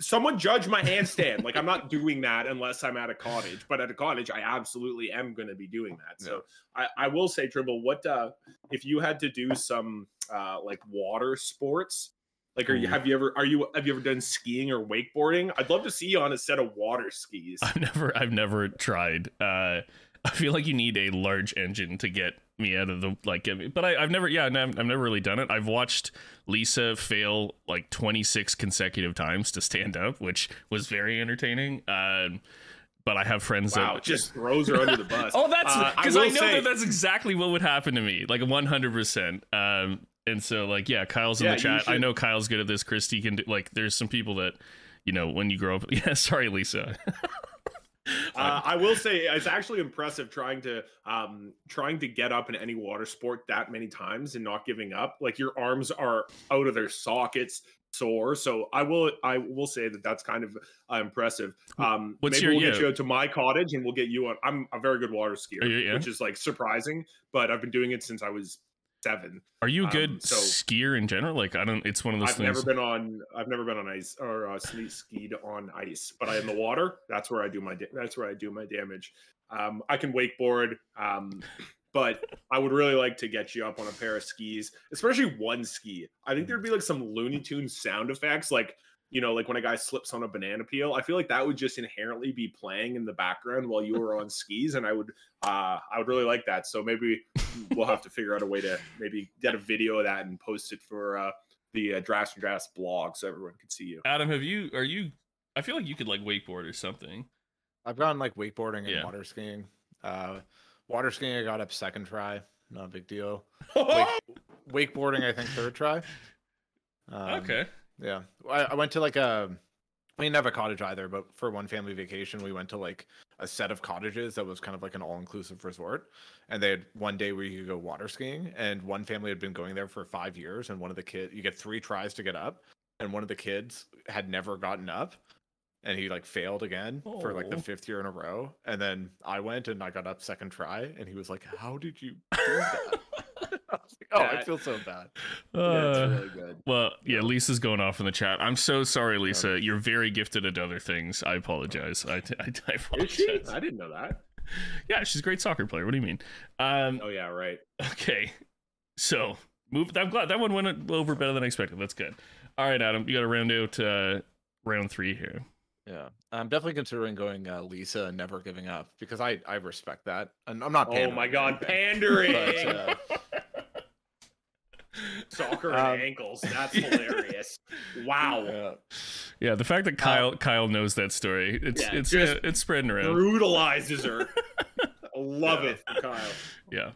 someone judge my handstand. like I'm not doing that unless I'm at a cottage. But at a cottage, I absolutely am going to be doing that. So I, I will say, Trimble, what uh if you had to do some uh like water sports? Like, are you have you ever are you have you ever done skiing or wakeboarding? I'd love to see you on a set of water skis. I've never I've never tried. Uh I feel like you need a large engine to get me out of the like get me, but I, I've never yeah I've, I've never really done it. I've watched Lisa fail like 26 consecutive times to stand up, which was very entertaining. Um but I have friends Wow, that just throws her under the bus. Oh, that's Uh, because I, know say- that that's exactly what would happen to me, like 100. percent Um, And so, like, yeah, Kyle's in Yeah, the chat. I know Kyle's good at this. Christy can do, like, there's some people that, you know, when you grow up. Yeah, sorry, Lisa. Uh, I will say it's actually impressive trying to um trying to get up in any water sport that many times and not giving up. Like your arms are out of their sockets, sore. So I will I will say that that's kind of uh, impressive. Um, What's maybe we'll get you out to my cottage and we'll get you on. I'm a very good water skier, yeah, yeah? which is like surprising, but I've been doing it since I was seven. Are you a Um, good so- skier in general? Like, I don't. It's one of those I've things. never been on. I've never been on ice or uh, skied on ice, but I in the water. That's where I do my. da- That's where I do my damage. Um, I can wakeboard, um, but I would really like to get you up on a pair of skis, especially one ski. I think there'd be like some Looney Tunes sound effects, like you know, like when a guy slips on a banana peel. I feel like that would just inherently be playing in the background while you were on skis, and I would, uh, I would really like that. So maybe we'll have to figure out a way to maybe get a video of that and post it for. Uh, the uh, Drafts and Drafts blog so everyone can see you. Adam, have you? Are you? I feel like you could like wakeboard or something. I've gone like wakeboarding and Yeah. water skiing. Uh, water skiing, I got up second try. Not a big deal. Wake, wakeboarding, I think third try. Um, okay. Yeah, I, I went to like a. We didn't have a cottage either, but for one family vacation, we went to like a set of cottages that was kind of like an all-inclusive resort, and they had one day where you could go water skiing, and one family had been going there for five years, and one of the kid you get three tries to get up, and one of the kids had never gotten up, and he like failed again for like the Oh. fifth year in a row, and then I went and I got up second try, and he was like, "How did you do that?" I was like, "Oh, I feel so bad." yeah, Uh, it's really good. well, yeah, Lisa's going off in the chat. I'm so sorry, Lisa. You're very gifted at other things. I apologize. I, I, I Is she? I didn't know that. Yeah, she's a great soccer player. What do you mean? Um, Oh yeah, right. okay. So move. I'm glad that one went over better than I expected. That's good. All right, Adam, you got to round out uh, round three here. Yeah, I'm definitely considering going uh, Lisa and never giving up because I I respect that, and I'm not. Oh my god, anything, pandering. but, uh, Soccer and Um, ankles. That's hilarious. Wow. yeah. Yeah, the fact that Kyle Kyle knows that story, it's Yeah, it's just uh, it's spreading around. Brutalizes her. Love Yeah. it Kyle. Yeah.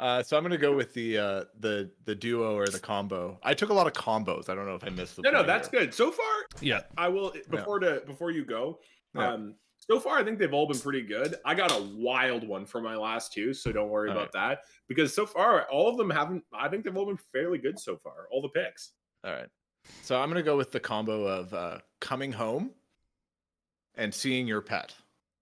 Uh, so I'm gonna go with the uh, the the duo or the combo. I took a lot of combos. I don't know if I missed the. No, no, that's here. good. So far, Yeah. I will before to before you go. Yeah. Um, so far, I think they've all been pretty good. I got a wild one for my last two, so don't worry All about that. Because so far, all of them haven't. I think they've all been fairly good so far. All the picks. All right. So I'm gonna go with the combo of uh, coming home and seeing your pet,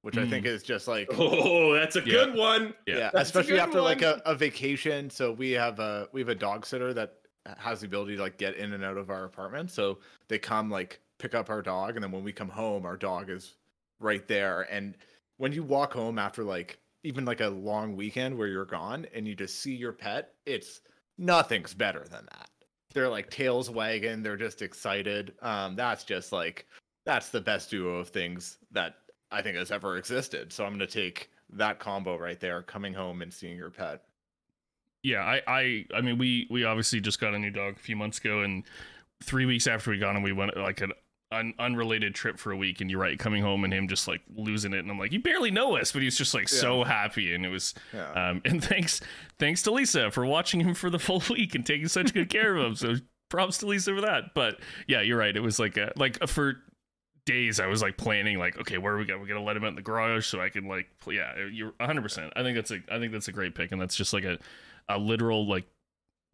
which I think is just like Oh, that's a Yeah. good one. Yeah. yeah, especially after like a, a vacation. So we have a we have a dog sitter that has the ability to like get in and out of our apartment. So they come like pick up our dog, and then when we come home, our dog is right there. And when you walk home after like even like a long weekend where you're gone and you just see your pet, it's nothing's better than that. They're like tails wagging, they're just excited. Um, that's just like that's the best duo of things that I think has ever existed. So I'm gonna take that combo right there, coming home and seeing your pet. Yeah, I, I, I mean, we, we obviously just got a new dog a few months ago, and three weeks after we got him, we went like an un, unrelated trip for a week. And you're right, coming home and him just like losing it, and I'm like, you barely know us, but he's just like so happy, and it was, Yeah. um, and thanks, thanks to Lisa for watching him for the full week and taking such good care of him. So props to Lisa for that. But yeah, you're right. It was like a, like for days I was like planning like, okay, where are we go? We're gonna let him out in the garage so I can like, yeah, you're 100. percent I think that's a, I think that's a great pick, and that's just like a, a literal like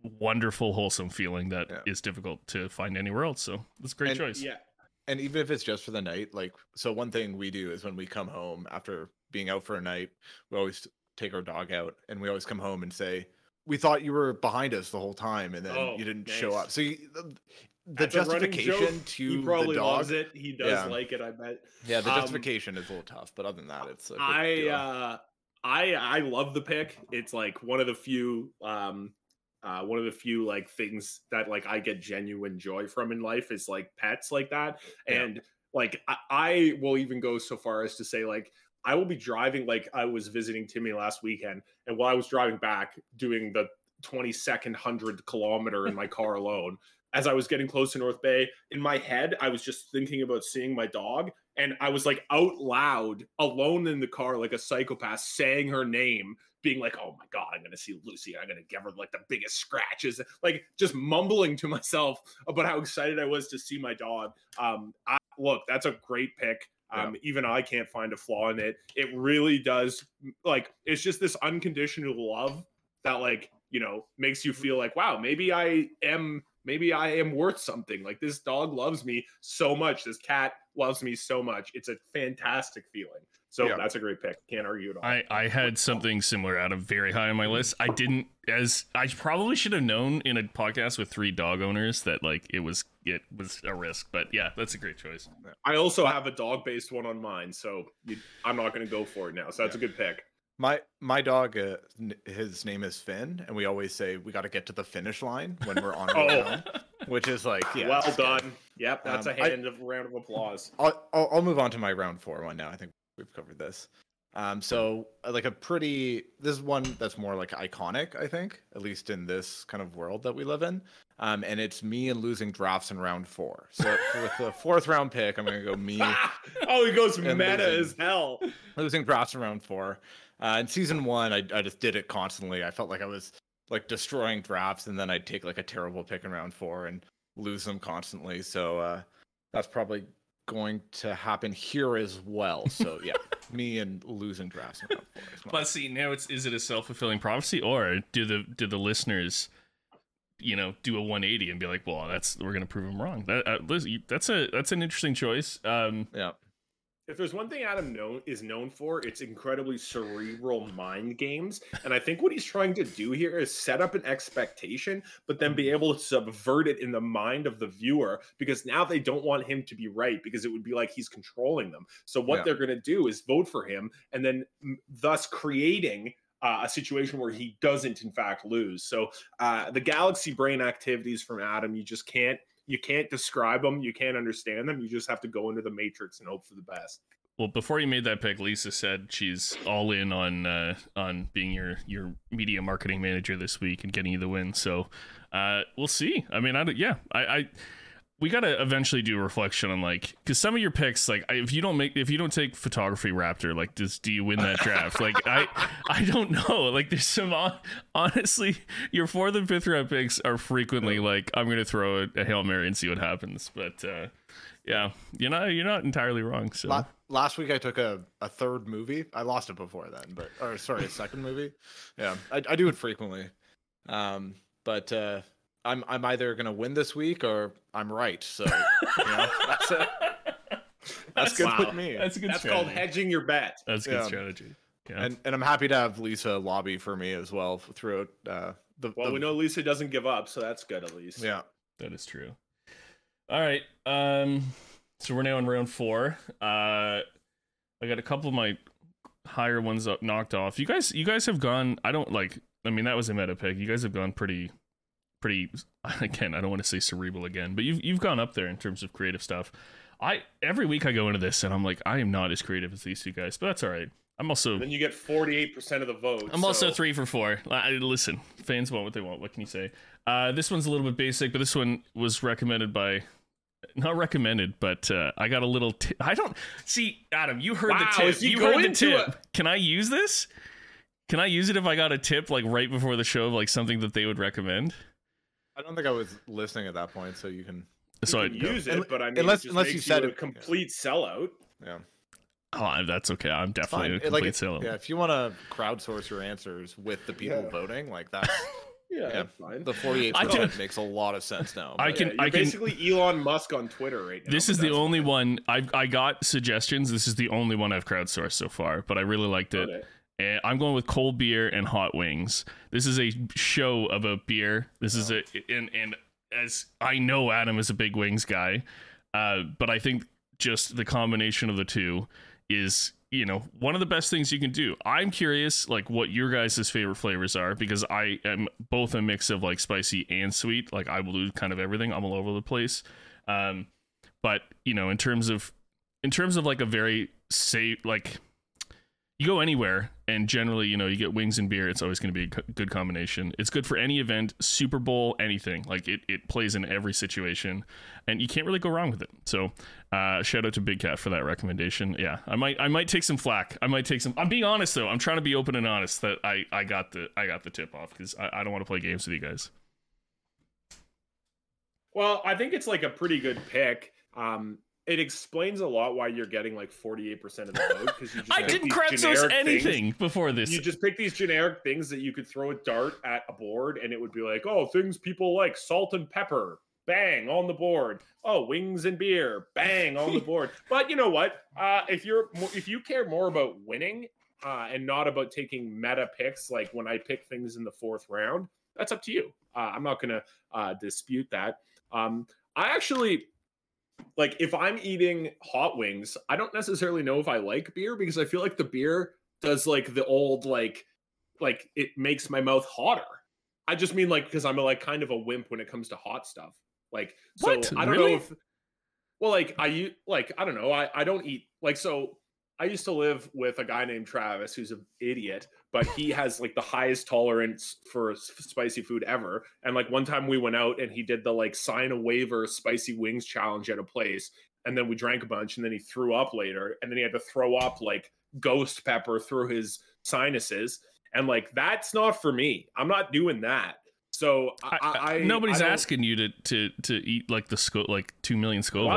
wonderful wholesome feeling that is Yeah. difficult to find anywhere else. So that's a great And- choice. Yeah. And even if it's just for the night, like so one thing we do is when we come home after being out for a night, we always take our dog out and we always come home and say, We thought you were behind us the whole time and then Oh, you didn't show up. So you, the, the That's a running justification joke. to he probably the dog. loves it. He does Yeah. like it. I bet. Yeah, the Um, justification is a little tough, but other than that, it's I uh I I love the pick. It's like one of the few um uh one of the few like things that like I get genuine joy from in life is like pets like that. Yeah. And like I, I will even go so far as to say like I will be driving like I was visiting Timmy last weekend and while I was driving back doing the 22nd hundred kilometer in my car alone as I was getting close to North Bay, in my head, I was just thinking about seeing my dog. And I was like out loud, alone in the car, like a psychopath, saying her name being like, "Oh my god, I'm gonna see Lucy. I'm gonna give her like the biggest scratches." Like just mumbling to myself about how excited I was to see my dog. Um, I, look, that's a great pick. Um, yeah. Even I can't find a flaw in it. It really does. Like it's just this unconditional love that like you know makes you feel like, wow, maybe I am maybe I am worth something. Like this dog loves me so much. This cat loves me so much. It's a fantastic feeling. So yeah. that's a great pick. Can't argue at all. I, I had something similar out of very high on my list. I didn't as I probably should have known in a podcast with three dog owners that like it was it was a risk. But yeah, that's a great choice. I also have a dog based one on mine, so you, I'm not going to go for it now. So that's yeah. a good pick. My my dog, uh, his name is Finn, and we always say we got to get to the finish line when we're on our oh. own, which is like, yeah, well done. Good. Yep, that's um, a hand I, of round of applause. I'll, I'll, I'll move on to my round four one now. I think we've covered this. Um, so uh, like a pretty this is one that's more like iconic, I think, at least in this kind of world that we live in. Um, and it's me and losing drafts in round four. So with the fourth round pick, I'm gonna go me. oh, he goes meta losing, as hell. Losing drafts in round four. Uh, in season one, I, I just did it constantly. I felt like I was like destroying drafts, and then I'd take like a terrible pick in round four and lose them constantly. So uh, that's probably going to happen here as well. So yeah, me and losing drafts in round four. But see, now it's is it a self fulfilling prophecy, or do the do the listeners? you know do a 180 and be like well that's we're gonna prove them wrong that uh, that's a that's an interesting choice um yeah if there's one thing Adam known is known for, it's incredibly cerebral mind games. And I think what he's trying to do here is set up an expectation, but then be able to subvert it in the mind of the viewer because now they don't want him to be right because it would be like he's controlling them. So what yeah. they're going to do is vote for him and then thus creating uh, a situation where he doesn't in fact lose. So uh, the galaxy brain activities from Adam, you just can't you can't describe them, you can't understand them. You just have to go into the matrix and hope for the best. Well, before you made that pick, Lisa said she's all in on uh, on being your your media marketing manager this week and getting you the win. So uh, we'll see. I mean, I yeah, I, I we gotta eventually do a reflection on like because some of your picks like if you don't make if you don't take photography raptor like does do you win that draft? Like i i don't know. Like there's some honestly your fourth and fifth round picks are frequently like i'm gonna throw a, a hail mary and see what happens. But uh yeah you're not you're not entirely wrong so. Last week i took a, a third movie. I lost it before then but or sorry a second movie. Yeah I, I do it frequently. Um but uh I'm I'm either gonna win this week or I'm right. So you know, that's a, that's, that's good wow. with me. That's a good. That's strategy. called hedging your bet. That's a good yeah. strategy. Yeah. And and I'm happy to have Lisa lobby for me as well throughout uh, the. Well, the... we know Lisa doesn't give up, so that's good at least. Yeah, that is true. All right. Um. So we're now in round four. Uh, I got a couple of my higher ones up knocked off. You guys, you guys have gone. I don't like. I mean, that was a meta pick. You guys have gone pretty pretty again i don't want to say cerebral again but you've, you've gone up there in terms of creative stuff i every week i go into this and i'm like i am not as creative as these two guys but that's all right i'm also then you get 48% of the vote i'm so. also three for four I, listen fans want what they want what can you say uh, this one's a little bit basic but this one was recommended by not recommended, but uh, I got a little. T- I don't see Adam. You heard wow, the tip. You heard the tip. A- Can I use this? Can I use it if I got a tip like right before the show of like something that they would recommend? I don't think I was listening at that point, so you can. So you can use it, but I mean, unless unless you said you a complete sellout. Yeah. Oh, that's okay. I'm definitely a complete like, sellout. Yeah, if you want to crowdsource your answers with the people yeah. voting, like that's. yeah, yeah fine. The 48 percent makes a lot of sense now. I can. Yeah, I can. Basically, Elon Musk on Twitter right now. This is the only fine. one I I got suggestions. This is the only one I've crowdsourced so far, but I really liked it. Okay. And I'm going with cold beer and hot wings. This is a show of a beer. This oh. is a and and as I know Adam is a big wings guy, uh, but I think just the combination of the two is you know one of the best things you can do. I'm curious like what your guys' favorite flavors are because I am both a mix of like spicy and sweet. Like I will do kind of everything. I'm all over the place. Um, but you know in terms of in terms of like a very safe like you go anywhere and generally you know you get wings and beer it's always going to be a good combination. It's good for any event super bowl anything. Like it, it plays in every situation and you can't really go wrong with it. So uh, shout out to big cat for that recommendation. Yeah i might i might take some flack. I might take some i'm being honest though. I'm trying to be open and honest that i i got the i got the tip off because I, I don't want to play games with you guys. Well, I think it's like a pretty good pick. Um, it explains a lot why you're getting like 48% of the vote because you just i didn't crowdsource anything things. before this You just pick these generic things that you could throw a dart at a board and it would be like, oh, things people like salt and pepper, bang on the board. Oh, wings and beer, bang on the board. But you know what? Uh, if you're if you care more about winning uh, and not about taking meta picks, like when I pick things in the fourth round, that's up to you. Uh, I'm not gonna uh, dispute that. Um, I actually like if I'm eating hot wings, I don't necessarily know if I like beer because I feel like the beer does like the old like like it makes my mouth hotter. I just mean like because I'm a, like kind of a wimp when it comes to hot stuff. Like so What? I don't Really? know if well like I like I don't know I I don't eat like so I used to live with a guy named Travis who's an idiot, but he has like the highest tolerance for spicy food ever. And like one time we went out and he did the like sign a waiver spicy wings challenge at a place. And then we drank a bunch and then he threw up later. And then he had to throw up like ghost pepper through his sinuses. And like that's not for me. I'm not doing that. So I, I, I, nobody's I asking you to to to eat like the sco- like two million Scoville.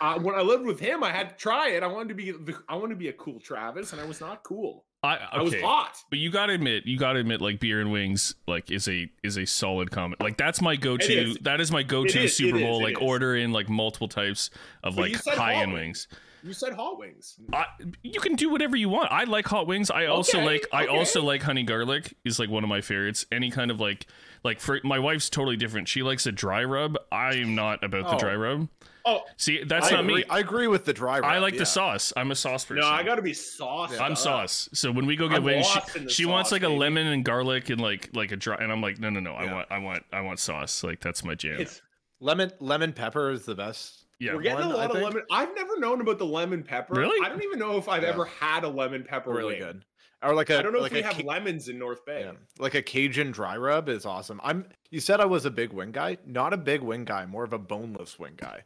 Uh, when I lived with him, I had to try it. I wanted to be, the, I wanted to be a cool Travis, and I was not cool. I, I was hot. But you gotta admit, you gotta admit, like beer and wings, like is a is a solid comment. Like that's my go to. That is my go to Super it Bowl. is, like is. order in like multiple types of But like high end wings. Wings. You said hot wings. I, you can do whatever you want. I like hot wings. I also Okay, like I okay. also like honey garlic is like one of my favorites. Any kind of like like for my wife's totally different. She likes a dry rub. I am not about the Oh. dry rub. Oh See, that's I not agree, me. I agree with the dry. Rub, I like yeah. the sauce. I'm a sauce person. no, I got to be sauce. Yeah. I'm up. sauce. So when we go get I'm wings, lost she, in the she wants sauce, like a lemon and garlic and like like a dry. And I'm like, no, no, no. I want, I want, I want sauce. Like that's my jam. It's, Lemon lemon pepper is the best. Yeah. we're getting one, a I lot of think. lemon. I've never known about the lemon pepper. Really? I don't even know if I've Yeah. ever had a lemon pepper. Really wing. good. Or like a I don't know like if we have Ca- lemons in North Bay. yeah, like a Cajun dry rub is awesome. I'm. You said I was a big wing guy. Not a big wing guy. More of a boneless wing guy.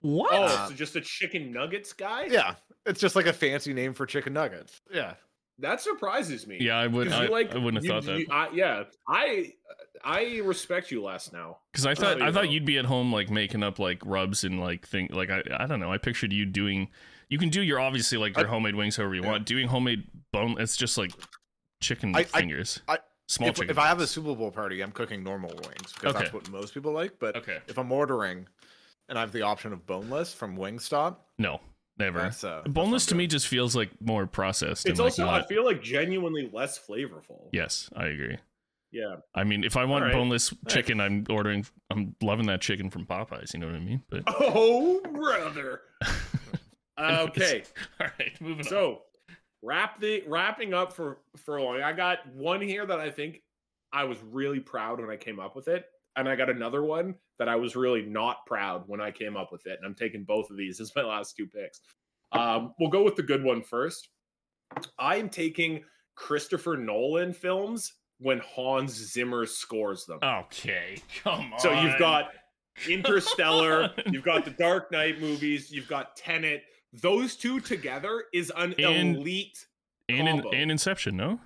What? Oh, Uh, so just a chicken nuggets guy? Yeah, it's just like a fancy name for chicken nuggets. Yeah. that surprises me. yeah, I would. 'Cause I, like, I wouldn't have you- thought that you- I- yeah, I I respect you less now. because I thought you I thought know. you'd be at home like making up like rubs and like thing like I I don't know. I pictured you doing. You can do your obviously like your I- homemade wings however you yeah. want. Doing homemade bone. It's just like chicken I- I- fingers. I- Small if, chicken. if I have a. Super Bowl party, I'm cooking normal wings because Okay. that's what most people like. But okay. if I'm ordering and I have the option of boneless from Wingstop, No, never. that's uh, Boneless to me just feels like more processed. It's and also like I feel like genuinely less flavorful. yes, I agree. Yeah. I mean, if I want Alright. boneless chicken, I'm ordering. I'm loving that chicken from Popeyes. You know what I mean? But Oh brother. okay. all right, moving on. So wrap the wrapping up for for a long. I got one here that I think I was really proud when I came up with it. And I got another one that I was really not proud when I came up with it. And I'm taking both of these as my last two picks. Um, we'll go with the good one first. I'm taking Christopher Nolan films when Hans Zimmer scores them. Okay, come on. So you've got Interstellar, you've got the Dark Knight movies, you've got Tenet. Those two together is an And- elite. and, in, and Inception, no?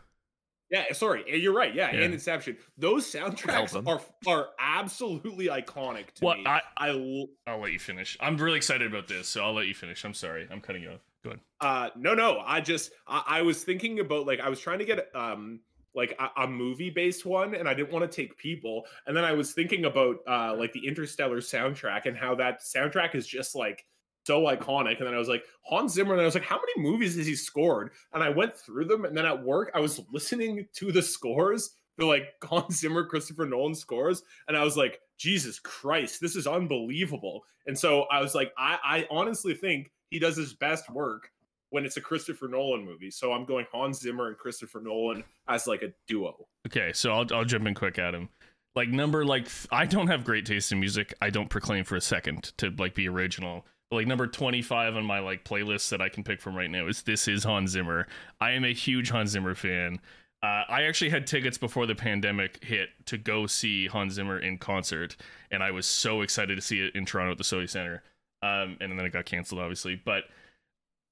Yeah, sorry, eh, you're right. Yeah, Yeah. and Inception. Those soundtracks are are absolutely iconic to Well, me. I- I l- I'll let you finish. I'm really excited about this, so I'll let you finish. I'm sorry, I'm cutting you off. Go ahead. uh no no i just I, I was thinking about like i was trying to get um like a, a movie based one and i didn't want to take people and then i was thinking about uh like the interstellar soundtrack and how that soundtrack is just like so iconic and then i was like hans zimmer and i was like how many movies has he scored? And i went through them and then at work i was listening to the scores the like hans zimmer christopher nolan scores and i was like jesus christ this is unbelievable. And so i was like i i honestly think he does his best work when it's a Christopher Nolan movie. So I'm going Hans Zimmer and Christopher Nolan as like a duo. Okay, so I'll I'll jump in quick, Adam. Like number like I don't have great taste in music. I don't proclaim for a second to like be original. like number 25 on my like playlist that I can pick from right now is This Is Hans Zimmer. I am a huge Hans Zimmer fan. Uh, I actually had tickets before the pandemic hit to go see Hans Zimmer in concert, and I was so excited to see it in Toronto at the Sony Center. Um, and then it got canceled, obviously. But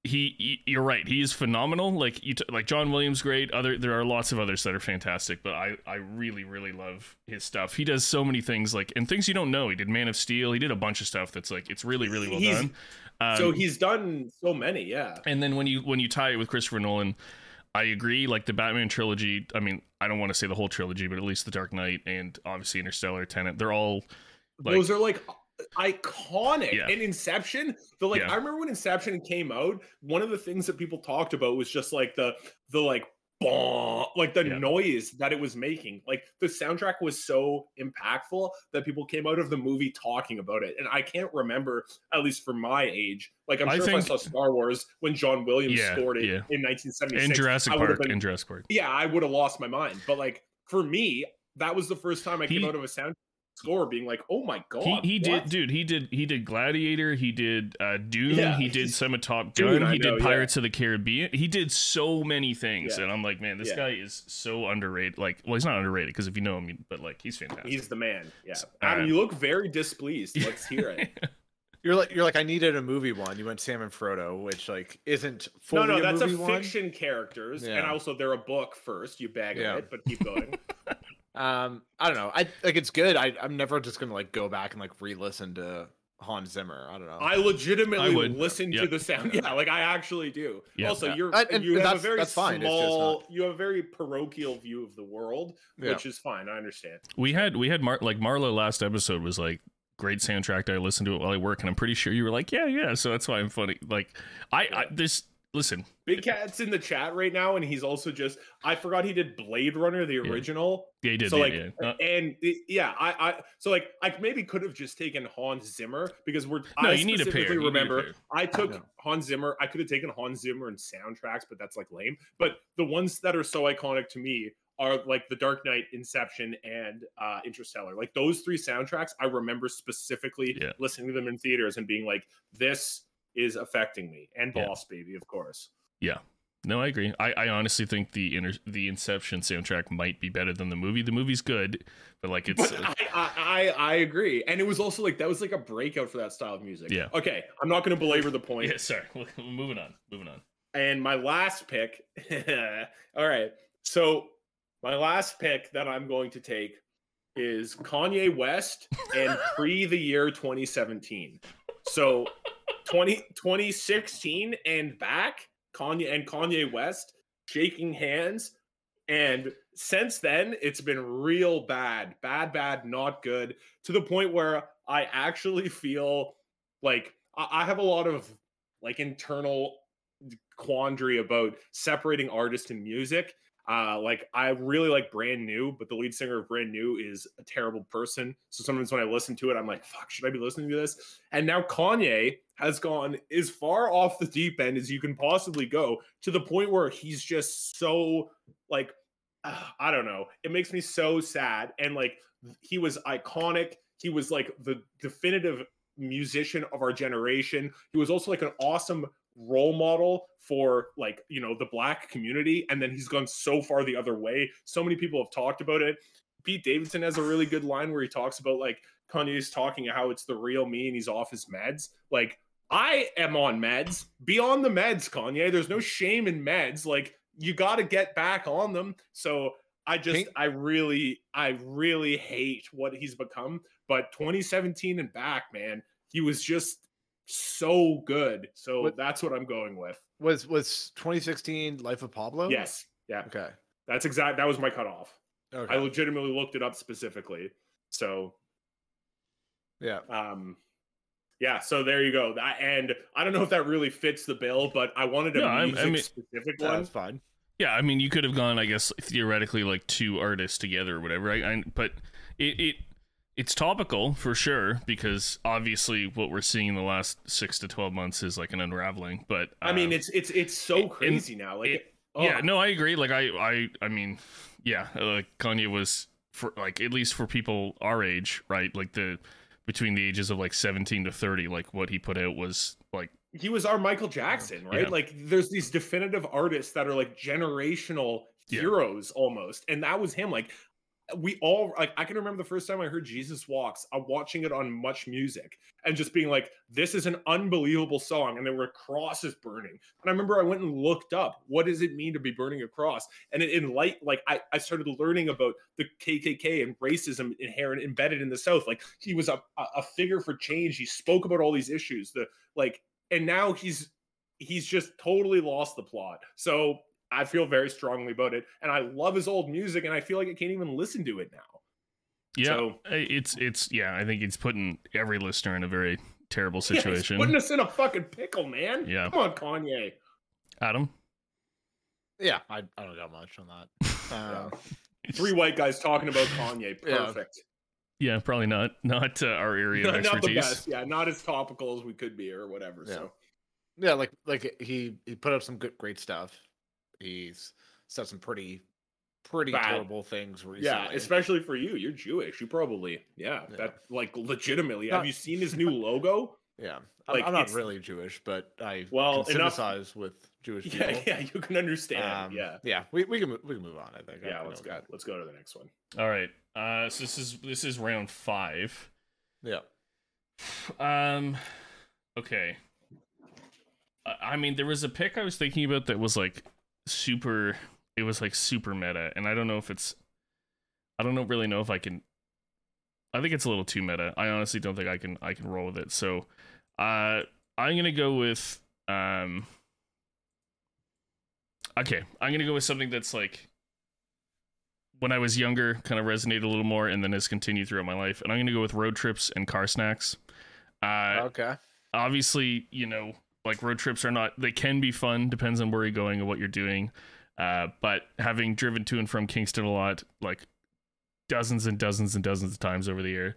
he, he you're right. He is phenomenal. Like you, t- like John Williams, great. Other there are lots of others that are fantastic, but I, I really, really love his stuff. He does so many things, like and things you don't know. He did Man of Steel. He did a bunch of stuff that's like it's really, really well He's- done. Um, so he's done so many, yeah. and then when you when you tie it with Christopher Nolan, I agree. Like the Batman trilogy. I mean, I don't want to say the whole trilogy, but at least the Dark Knight and obviously Interstellar, Tenet. They're all like Those are like iconic. Yeah. And Inception, the like Yeah. I remember when Inception came out, one of the things that people talked about was just like the the like bah, like the Yeah. noise that it was making. Like the soundtrack was so impactful that people came out of the movie talking about it. And I can't remember, at least for my age, like I'm I sure think- if I saw Star Wars when John Williams Yeah, scored it yeah. in 1976, in Jurassic Park. been- in Jurassic Park. yeah, I would have lost my mind. But like for me, that was the first time I came out of a sound score being like, "Oh my god!" He he did, dude. He did he did Gladiator. He did uh, Dune. Yeah, he did he's- some of Top Dune, Gun. I he know, did yeah. Pirates of the Caribbean. He did so many things, Yeah. and I'm like, man, this Yeah. guy is so underrated. Like, well, he's not underrated because if you know him, but like, he's fantastic. He's the man. Yeah. So, Adam, uh, you look very displeased. Let's hear it. You're like you're like I needed a movie one. You went Sam and Frodo, which like isn't fully no, no, that's a movie one. fiction characters, and also they're a book first. You bag Yeah. it, but keep going. Um, I don't know. I like it's good. I I'm never just gonna like go back and like re-listen to Hans Zimmer. I don't know. I legitimately I would. listen Yeah. to the sound. Yeah, like I actually do. Yeah. Also, Yeah. you're And- and you have a very that's fine, small, you have a very parochial view of the world, Yeah. which is fine. I understand. we had we had Mar- like Marla last episode was like great soundtrack. I listened to it while I work, and I'm pretty sure you were like, yeah, yeah. So that's why I'm funny. Like, I, I this listen. Big Cat's in the chat right now, and he's also just. I forgot he did Blade Runner, the original. Yeah, he did. so yeah, like, yeah. Uh, and it- yeah, I, I, so like, I maybe could have just taken Hans Zimmer because we're. no, I you need a pair. need a Remember, pair. I took Yeah. Hans Zimmer. I could have taken Hans Zimmer and soundtracks, but that's like lame. But the ones that are so iconic to me are like The Dark Knight, Inception, and uh, Interstellar. Like those three soundtracks, I remember specifically Yeah. listening to them in theaters and being like, "This is affecting me." And Yeah. Boss Baby, of course. Yeah. No, I agree. I, I honestly think the inter- the Inception soundtrack might be better than the movie. The movie's good, but like it's But uh, I, I, I I agree, and it was also like that was like a breakout for that style of music. Yeah. Okay, I'm not going to belabor the point. yeah. Sorry, moving on. Moving on. And my last pick. all right, so my last pick that I'm going to take is Kanye West and pre the year 2017. So 20, 2016 and back, Kanye and Kanye West shaking hands. And since then, it's been real bad, bad, bad, not good, to the point where I actually feel like I have a lot of like internal quandary about separating artist and music. Uh, like I really like Brand New, but the lead singer of Brand New is a terrible person. So sometimes when I listen to it, I'm like, "Fuck, should I be listening to this?" And now Kanye has gone as far off the deep end as you can possibly go, to the point where he's just so like, ah, I don't know. It makes me so sad. And like, he was iconic. He was like the definitive musician of our generation. He was also like an awesome role model for like you know the black community and then he's gone so far the other way. So many people have talked about it. Pete davidson has a really good line where he talks about like kanye's talking how it's the real me and he's off his meds. Like i am on meds. Be on the meds kanye. There's no shame in meds. Like you got to get back on them. So i just Pink- i really i really hate what he's become. But 2017 and back man he was just so good. So What- that's what I'm going with. was was 2016 Life of Pablo? Yes. Yeah. Okay. That's exact. That was my cutoff. Okay. I legitimately looked it up specifically. So, yeah. um, yeah. So there you go. That, and I don't know if that really fits the bill, but I wanted a No, I- I music mean- specific one. That's fine. Yeah, I mean, you could have gone, I guess, theoretically, like two artists together or whatever. I, I but it, it it's topical for sure because obviously what we're seeing in the last six to twelve months is like an unraveling. But I mean, um, it's it's it's so crazy now. Like, it- oh, yeah, no, I agree. Like I, I, I mean, yeah, like Kanye was for like at least for people our age, right? Like the between the ages of like 17 to 30 like what he put out was like he was our Michael Jackson, right? Yeah. Like there's these definitive artists that are like generational Yeah. heroes almost. And that was him. Like we all like I can remember the first time I heard Jesus Walks, I'm watching it on MuchMusic and just being like, this is an unbelievable song. And there were crosses burning. And I remember I went and looked up what does it mean to be burning a cross? And it in light, like I, I started learning about the KKK and racism inherent embedded in the South. Like he was a a figure for change. He spoke about all these issues. The like and now he's he's just totally lost the plot. So I feel very strongly about it, and I love his old music, and I feel like I can't even listen to it now. yeah So- it's it's yeah i think it's putting every listener in a very terrible Yeah, he's situation putting us in a fucking pickle, man. Yeah. come on, Kanye. adam Yeah, I, I don't got much on that. Um, Three white guys talking about Kanye. Perfect. yeah probably not not uh, our area of Not, not the expertise best. Yeah, not as topical as we could be or whatever. Yeah. So yeah, like like he he put up some good great stuff. He's said some pretty pretty Bad. terrible things recently. yeah, especially for you. You're Jewish. You probably yeah. Yeah. That like legitimately. Not- have you seen his new logo? yeah. I'm, like, I'm not really Jewish, but I Well, can enough- sympathize with Jewish people. Yeah, yeah. You can understand. Um, yeah. yeah. We, we can we can move on. I think. Yeah, I let's know go. Let's go to the next one. all right uh so this is this is round five Yeah. Um, okay. I- I mean, there was a pick I was thinking about that was like super. It was like super meta, and I don't know if it's. I don't know really know if I can. I think it's a little too meta. I honestly don't think I can. I can roll with it. So, uh, I'm gonna go with um. Okay, I'm gonna go with something that's like. When I was younger, kind of resonated a little more, and then has continued throughout my life. And I'm gonna go with road trips and car snacks. Uh, okay. obviously, you know, like road trips are not they can be fun, depends on where you're going and what you're doing. Uh, but having driven to and from Kingston a lot, like dozens and dozens and dozens of times over the year,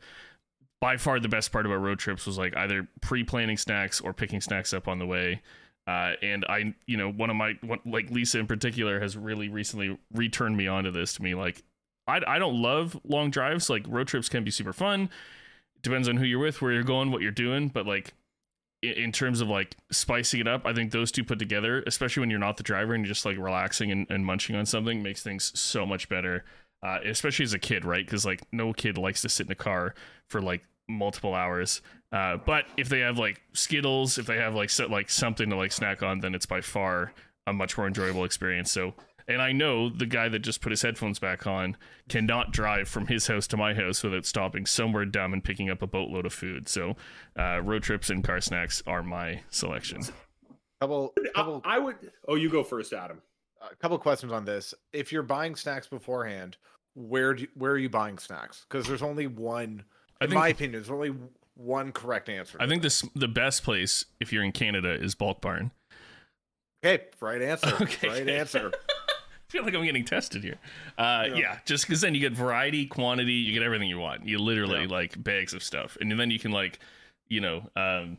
by far the best part about road trips was like either pre-planning snacks or picking snacks up on the way. Uh, and I, you know, one of my, one, like Lisa in particular, has really recently returned me onto this to me. Like, I, I don't love long drives. Like, road trips can be super fun. Depends on who you're with, where you're going, what you're doing. But like, in terms of like spicing it up, I think those two put together, especially when you're not the driver and you're just like relaxing and, and munching on something, makes things so much better. Uh, especially as a kid, right? Because like no kid likes to sit in a car for like multiple hours. Uh, but if they have like Skittles, if they have like so, like something to like snack on, then it's by far a much more enjoyable experience. So, and I know the guy that just put his headphones back on cannot drive from his house to my house without stopping somewhere dumb and picking up a boatload of food. So, uh, road trips and car snacks are my selection. Couple I, couple I would. Oh, you go first, Adam. a couple questions on this. If you're buying snacks beforehand, where do, where are you buying snacks? Because there's only one. In think my opinion, there's only one correct answer. I think this. this the best place if you're in Canada is Bulk Barn. Okay, right answer. Okay. Right answer. I feel like I'm getting tested here. Uh, yeah. Yeah. just because then you get variety, quantity, you get everything you want. You literally Yeah. like bags of stuff, and then you can like, you know, um,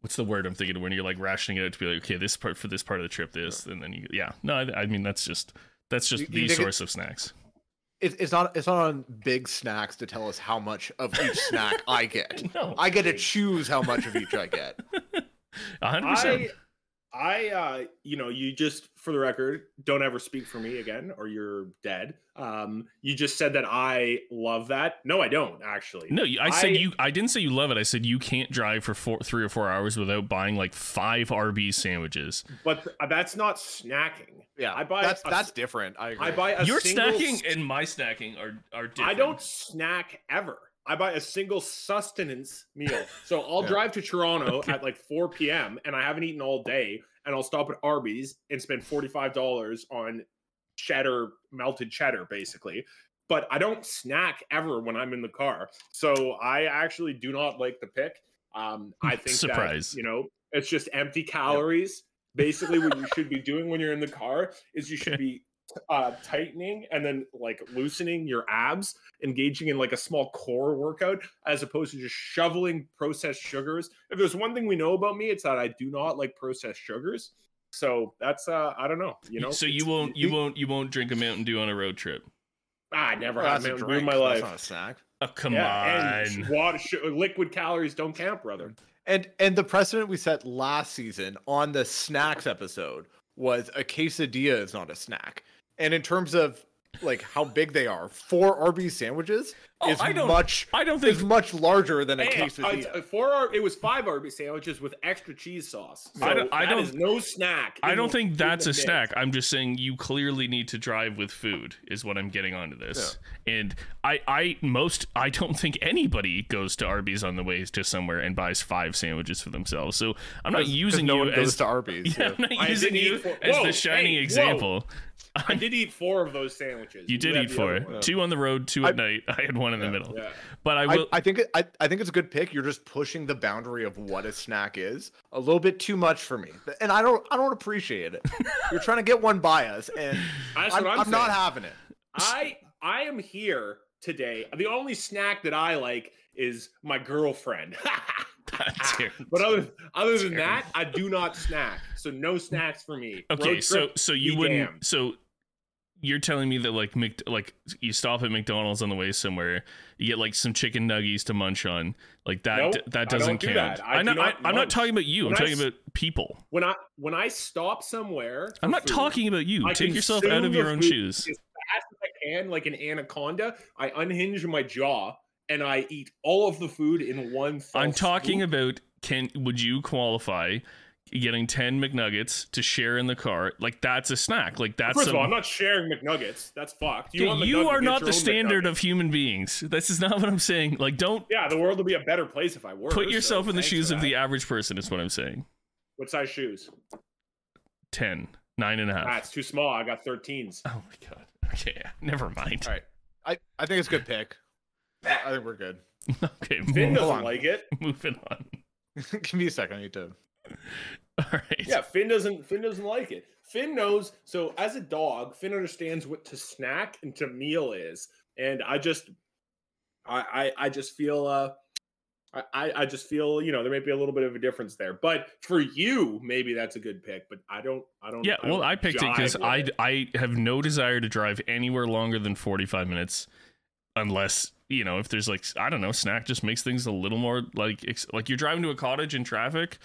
what's the word I'm thinking of when you're like rationing it out to be like, okay, this part for this part of the trip, this, and then you, yeah, no, I, I mean that's just that's just You- the you source of snacks. It's it's not it's not on big snacks to tell us how much of each snack I get. No, I get to choose how much of each I get. a hundred percent. I, I, uh, you know, you just for the record, don't ever speak for me again, or you're dead. Um, you just said that I love that. No, I don't actually. No, you- I said I- you. I didn't say you love it. I said you can't drive for four, three or four hours without buying like five Arby's sandwiches. but th- that's not snacking. Yeah, I buy that's a- that's different. I agree. I buy a Your single snacking and my snacking are are different. I don't snack ever. I buy a single sustenance meal. So I'll Yeah. drive to Toronto Okay. at like 4 p.m. and I haven't eaten all day, and I'll stop at Arby's and spend $45 on cheddar, melted cheddar, basically. But I don't snack ever when I'm in the car. So I actually do not like the pick. Um, I think Surprise. that, you know, it's just empty calories. Basically, what you should be doing when you're in the car is you should be uh, tightening and then like loosening your abs, engaging in like a small core workout, as opposed to just shoveling processed sugars. If there's one thing we know about me, it's that I do not like processed sugars. So that's uh, I don't know, you know. so you won't you won't you won't drink a Mountain Dew on a road trip. Ah, I never Well, had that's a Mountain Dew in drink. my That's life. not a snack. Oh come yeah, on. and water, sh- liquid calories don't count, brother. And and the precedent we set last season on the snacks episode was a quesadilla is not a snack. And in terms of like how big they are, four Arby's sandwiches Oh, is I don't- much I don't is much larger than a Hey, quesadilla. uh, four Ar- it was five Arby's sandwiches with extra cheese sauce. So I don't- I don't- is no snack. I don't the- think that's a mix. snack. I'm just saying you clearly need to drive with food is what I'm getting onto this. And I I most I don't think anybody goes to Arby's on the way to somewhere and buys five sandwiches for themselves. So I'm not 'Cause- 'cause using no you one goes as to Arby's. yeah, yeah. I'm not I using you eat four- as Whoa, the shining hey, whoa. Example. I did eat four of those sandwiches. You did had eat four. Two on the road, two at I- night. I had one in the middle. Yeah. But I I, will I think I, I think it's a good pick. You're just pushing the boundary of what a snack is a little bit too much for me, and I don't I don't appreciate it. You're trying to get one by us, and That's I'm, what I'm, I'm not having it. I I am here today. The only snack that I like is my girlfriend. Terrence. Ah, but other other than that, I do not snack. So no snacks for me. Okay, Road so so you wouldn't so you're telling me that like Mc, like you stop at McDonald's on the way somewhere, you get like some chicken nuggies to munch on, like that Nope, d- that doesn't do count. that. I I'm do not, I, not I'm not talking about you. When I'm talking about people. when I when I stop somewhere, I'm not food, talking about you. I Take yourself out of your own shoes. as fast as I can, like an anaconda. I unhinge my jaw and I eat all of the food in one. I'm talking swoop. about can would you qualify getting 10 McNuggets to share in the car? Like that's a snack. Like that's First of all, I'm not sharing McNuggets. That's fucked. Dude, want you are not the standard McNugget. of human beings. This is not what I'm saying. Like don't Yeah, the world would be a better place if I were. put so yourself in the shoes of the average person is what I'm saying. What size shoes? 10, nine and a half. Ah, it's too small. I got 13s. Oh my god. Okay, never mind. All right, I I think it's a good pick. I I think we're good. Okay, Finn doesn't on. like it. moving on. Give me a second. I need to. All right. Yeah, Finn doesn't. Finn doesn't like it. Finn knows. So as a dog, Finn understands what to snack and to meal is, and I just, I, I, I just feel, uh, I, I I just feel, you know, there may be a little bit of a difference there. But for you, maybe that's a good pick. But I don't, I don't. Yeah, well, don't I picked it because I. I have no desire to drive anywhere longer than forty five minutes, unless you know if there's like I don't know snack just makes things a little more like ex- like you're driving to a cottage in traffic,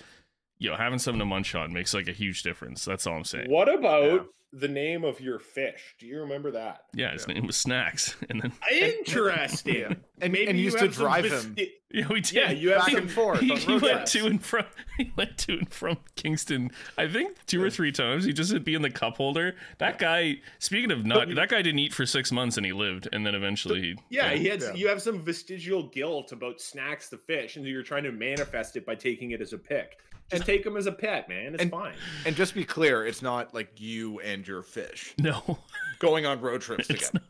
you know having something to munch on makes like a huge difference. That's all I'm saying. What about Yeah. The name of your fish? Do you remember that? Yeah, his name was Snacks, and then Interesting. Yeah. And Maybe and you used to drive vis- him yeah, we did. Yeah, you have back some and forth. he, he went to and from he went to and from Kingston. I think two or three times. He just would be in the cup holder. That guy. Speaking of not, that guy didn't eat for six months and he lived, and then eventually he. Yeah, he had. Yeah. You have some vestigial guilt about snacks the fish, and you're trying to manifest it by taking it as a pick. Just And- take him as a pet, man. It's and- fine. And just be clear, it's not like you and your fish No, going on road trips It's together.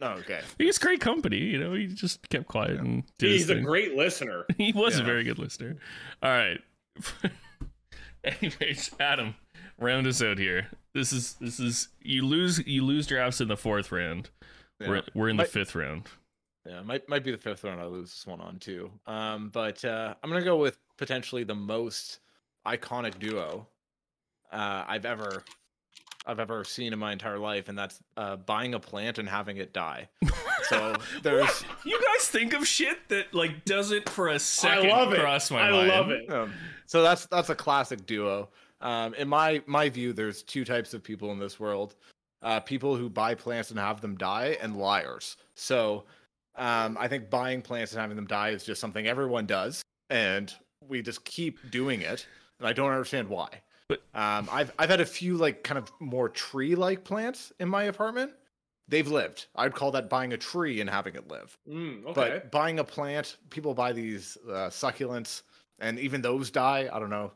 No, okay. he's great company. You know, he just kept quiet and did his He's a thing. great listener. He was a very good listener. All right. Anyways, Adam, round us out here. This is this is you lose you lose drafts in the fourth round. Yeah. We're we're in the Might- fifth round. Yeah, might might be the fifth round I lose this one on too. Um, but uh, I'm gonna go with potentially the most iconic duo uh, I've ever I've ever seen in my entire life, and that's uh, buying a plant and having it die. So there's You guys think of shit that like doesn't for a second I love it. cross my I mind. love it. um, so that's that's a classic duo. Um, in my my view, there's two types of people in this world: uh, people who buy plants and have them die, and liars. So um, I think buying plants and having them die is just something everyone does, and we just keep doing it. And I don't understand why. But- um, I've I've had a few like kind of more tree-like plants in my apartment. They've lived. I'd call that buying a tree and having it live. Mm, okay. But buying a plant, people buy these uh, succulents, and even those die. I don't know. like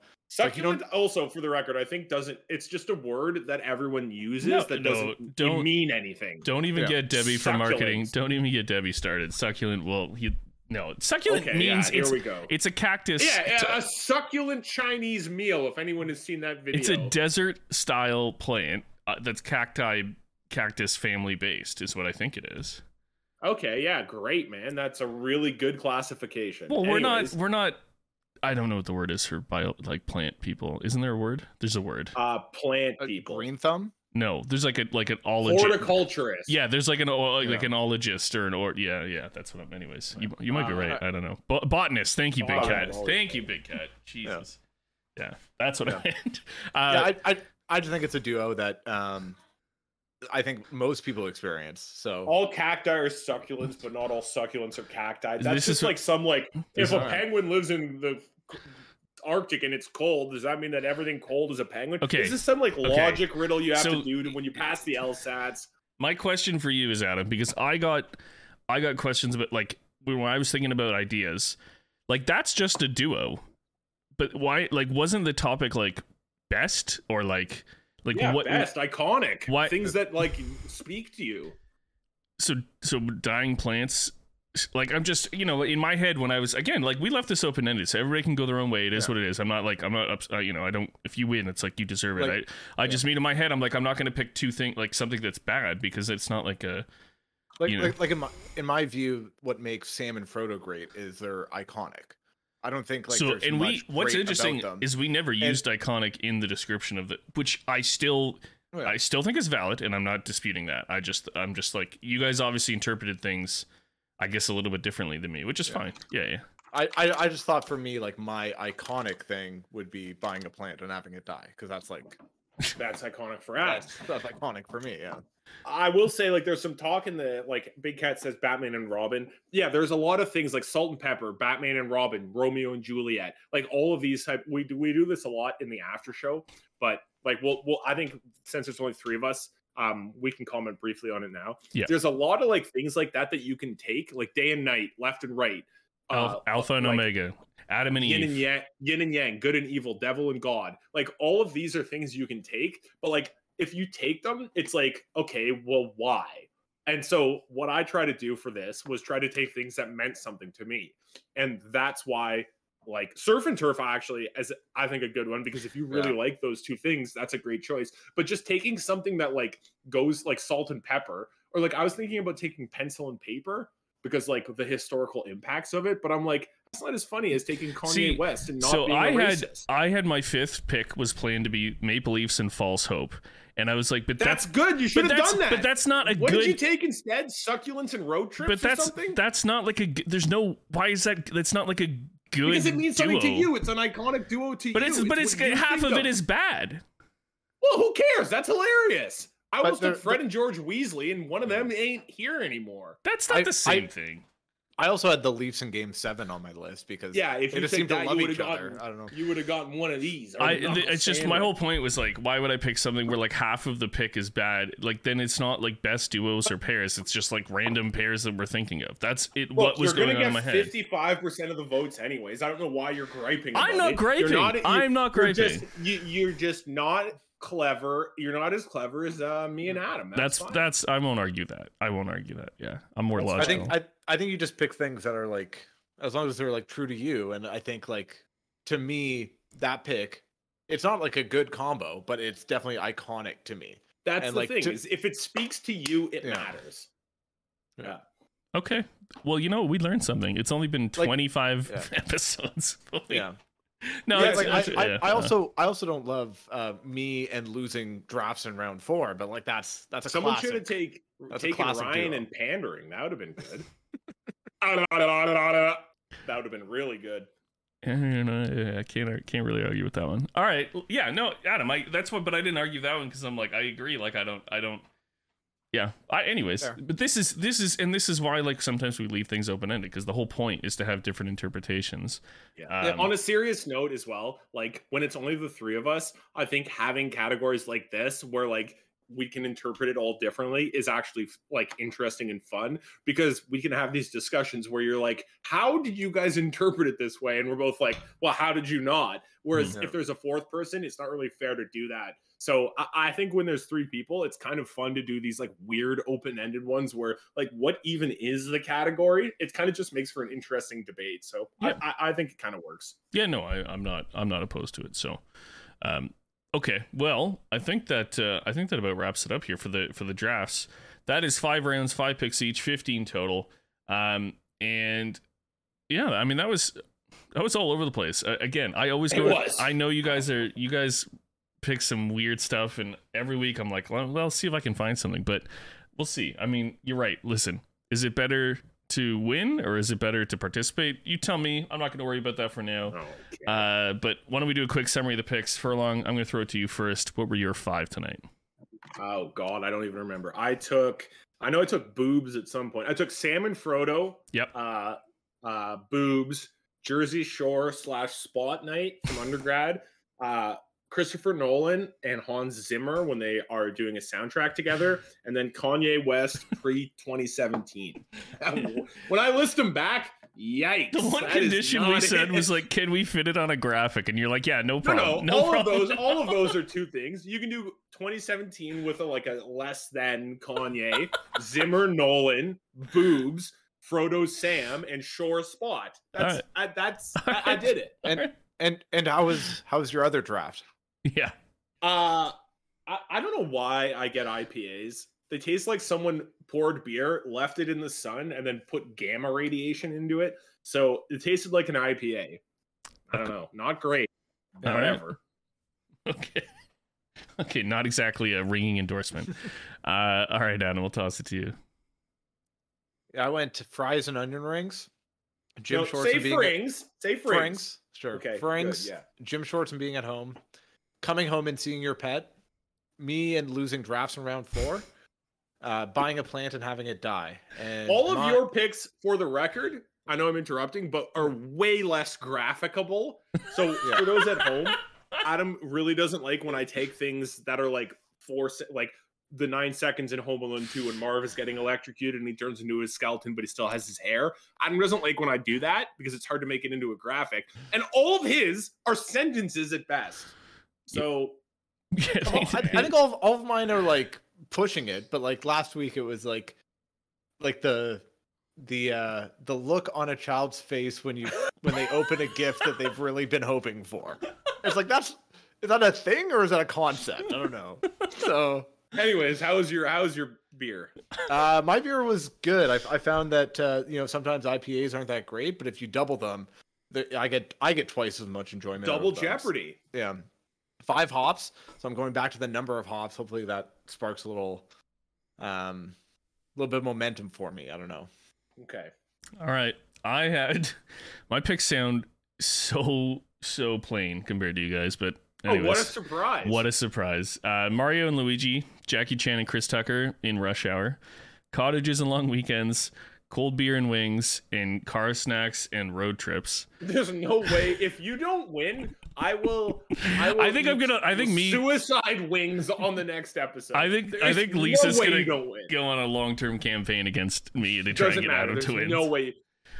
Succulent also, for the record, I think doesn't. It's just a word that everyone uses No, that doesn't don't- mean anything. Don't even Yeah. get Debbie for marketing. Don't even get Debbie started. Succulent. Well, he no succulent Okay, means yeah, here it's we go. it's a cactus. Yeah, it's yeah, a- a succulent Chinese meal. If anyone has seen that video, it's a desert style plant uh, that's cacti cactus family based is what I think it is. okay. Yeah, great, man. That's a really good classification. Well, we're Anyways, not we're not I don't know what the word is for bio like plant people. Isn't there a word? There's a word. uh, plant A people. green thumb. No, there's like a like an ologist. Horticulturist. Yeah, there's like an like, like Yeah. an ologist or an or yeah yeah that's what I'm. Anyways, you you might be Uh, right. I don't know. Bo- botanist. Thank you, Big Cat. Thank you, Big Cat. Jesus. Yeah, that's what I Yeah. meant. yeah, Uh, I, I I just think it's a duo that um I think most people experience. So All cacti are succulents, but not all succulents are cacti. That's This just is- like some like if Is- a penguin lives in the Arctic and it's cold, does that mean that everything cold is a penguin? Okay. Is this some like logic riddle you have So- to do to, when you pass the LSATs? my question for you is Adam because I got I got questions about like when I was thinking about ideas, like that's just a duo, but why like wasn't the topic like best or like like yeah, what best, iconic. why- Things that like speak to you. so so dying plants like i'm just you know in my head when i was again like we left this open ended so everybody can go their own way It is Yeah. what it is i'm not like i'm not ups- uh, you know i don't if you win it's like you deserve it Like- i i just mean in my head i'm like i'm not going to pick two things like something that's bad because it's not like a like you know. like, like in my in my view, what makes Sam and Frodo great is they're iconic. I don't think like so and we what's interesting is we never used iconic in the description of the which i still Oh, yeah. i still think is valid and i'm not disputing that i just i'm just like you guys obviously interpreted things i guess a little bit differently than me which is Yeah. fine yeah yeah I, I I just thought for me like my iconic thing would be buying a plant and having it die because that's like That's iconic for us. that's, that's iconic for me. Yeah. I will say, like, there's some talk in the like Big Cat says Batman and Robin. Yeah, there's a lot of things like Salt and Pepper, Batman and Robin, Romeo and Juliet, like all of these type. We do we do this a lot in the after show, but like we'll we'll I think since there's only three of us, um, we can comment briefly on it now. Yeah. there's a lot of like things like that that you can take, like day and night, left and right, uh, alpha and like, omega adam and yin eve and yang, yin and yang, good and evil, devil and God. Like all of these are things you can take, but like if you take them, it's like, okay, well, why? And so what I try to do for this was try to take things that meant something to me. And that's why like surf and turf actually as I think a good one because if you really Yeah. like those two things, that's a great choice. But just taking something that like goes like salt and pepper, or like I was thinking about taking pencil and paper because like the historical impacts of it, but I'm like, that's not as funny as taking Kanye See, West and not so being I had racist. I had my fifth pick was planned to be Maple Leafs and False Hope, and I was like, but That's that's, good. You should have done that. but that's not a what good. did you take instead? Succulents and road trips but or that's something? that's not like a. There's no. Why is that? That's not like a good. because it means something to you. It's an iconic duo to But you. it's but it's what you half think of it is bad. Well, who cares? That's hilarious. I But almost took Fred and George Weasley, and one of them ain't here anymore. That's not I- the same I- thing. I also had the Leafs in Game Seven on my list because Yeah, if they you just take seem to love you each would've other. I don't know. You would have gotten one of these. I not, it's just my whole point was like, why would I pick something where like half of the pick is bad? Like then it's not like best duos or pairs. It's just like random pairs that we're thinking of. That's it. Look, what was going on in my head. Fifty-five percent of the votes, anyways. I don't know why you're griping. I'm not it. griping. You're you- I'm not you're griping. just- you, you're just not clever. You're not as clever as uh, me and Adam. That's That's that's I won't argue that. I won't argue that. Yeah, I'm more That's I think I I think you just pick things that are like as long as they're like true to you, and I think like to me that pick, it's not like a good combo, but it's definitely iconic to me. That's and, the like, thing to- is if it speaks to you, it Yeah. matters. Yeah. okay. Well, you know, we learned something. It's only been Like- 25 yeah. episodes. Yeah. No, yeah, it's, like, it's- I, I, yeah, I uh, also I also don't love uh, me and losing drafts in round four, but like that's that's a Someone classic. should have take, That's taken Ryan duo. and pandering. That would have been good. that would have been really good. Yeah, I can't can't really argue with that one. All right, yeah, no, Adam, I that's what, but I didn't argue that one because I'm like, I agree. Like, I don't, I don't. Yeah. I, anyways, Fair. but this is this is and this is why like sometimes we leave things open ended because the whole point is to have different interpretations. Yeah. Um, On a serious note as well, like when it's only the three of us, I think having categories like this where like we can interpret it all differently is actually like interesting and fun because we can have these discussions where you're like, how did you guys interpret it this way? And we're both like, well, how did you not? Whereas Mhm. if there's a fourth person, it's not really fair to do that. So I, I think when there's three people, it's kind of fun to do these like weird open-ended ones where like what even is the category? It kind of just makes for an interesting debate. So Yeah. I, I, I think it kind of works. Yeah, no, I, I'm not. I'm not opposed to it. So, um, okay. Well, I think that uh, I think that about wraps it up here for the for the drafts. That is five rounds, five picks each, fifteen total. Um, and yeah, I mean that was that was all over the place. Uh, again, I always It go. was. I know you guys are you guys pick some weird stuff, and every week I'm like, well, well, see if I can find something. But we'll see. I mean, you're right. Listen, is it better to win or is it better to participate? You tell me. I'm not going to worry about that for now. Okay. Uh, but why don't we do a quick summary of the picks? Furlong, I'm going to throw it to you first. What were your five tonight? oh God, I don't even remember. I took. I know I took boobs at some point. I took Sam and Frodo. Yep. Uh, uh, boobs. Jersey Shore slash Spot Night from undergrad. Uh, Christopher Nolan and Hans Zimmer when they are doing a soundtrack together, and then Kanye West pre 2017. when I list them back, yikes! The one condition we said it. was like, can we fit it on a graphic? And you're like, yeah, no problem." No, problem. no, all problem. of those, all of those are two things. You can do 2017 with a, like a less than Kanye, Zimmer, Nolan, boobs, Frodo, Sam, and Shore Spot. That's Alright. I, that's I, I did it. And and and how was how was your other draft? Yeah. Uh, I, I don't know why I get IPAs. They taste like someone poured beer, left it in the sun, and then put gamma radiation into it. So it tasted like an IPA. I don't know. Not great. All right. Whatever. Okay. Okay, not exactly a ringing endorsement. uh, all right, Adam, we'll toss it to you. I went to fries and onion rings. Gym No, shorts say and being frings. Say frings. frings. Sure. Okay. Frings. Good, yeah. Gym shorts and being at home. Coming home and seeing your pet. Me and losing drafts in round four. Uh, buying a plant and having it die. And All of my- your picks, for the record, I know I'm interrupting, but are way less graphicable. So Yeah. for those at home, Adam really doesn't like when I take things that are like four, se- like the nine seconds in Home Alone 2 when Marv is getting electrocuted and he turns into his skeleton, but he still has his hair. Adam doesn't like when I do that because it's hard to make it into a graphic. And all of his are sentences at best. So Yeah, I, I think all of, all of mine are like pushing it, but like last week it was like like the the uh the look on a child's face when you when they open a gift that they've really been hoping for. It's like that's is that a thing or is that a concept? I don't know. So anyways, how's your how's your beer? uh my beer was good. I, I found that uh you know sometimes IPAs aren't that great, but if you double them, the- I get I get twice as much enjoyment. Double. Jeopardy. Yeah. Five hops. So I'm going back to the number of hops. Hopefully that sparks a little um a little bit of momentum for me. I don't know. Okay. All right. I had my picks sound so so plain compared to you guys, but anyways, oh, what a surprise. what a surprise! Uh, Mario and Luigi, Jackie Chan and Chris Tucker in Rush Hour, cottages and long weekends, cold beer and wings, and car snacks and road trips. There's no way if you don't win, I will. I, will I think I'm gonna- I think me- suicide wings on the next episode. I think- I think Lisa's way gonna you. Go on a long term campaign against me to try Doesn't and get matter. Adam There's to win. no way.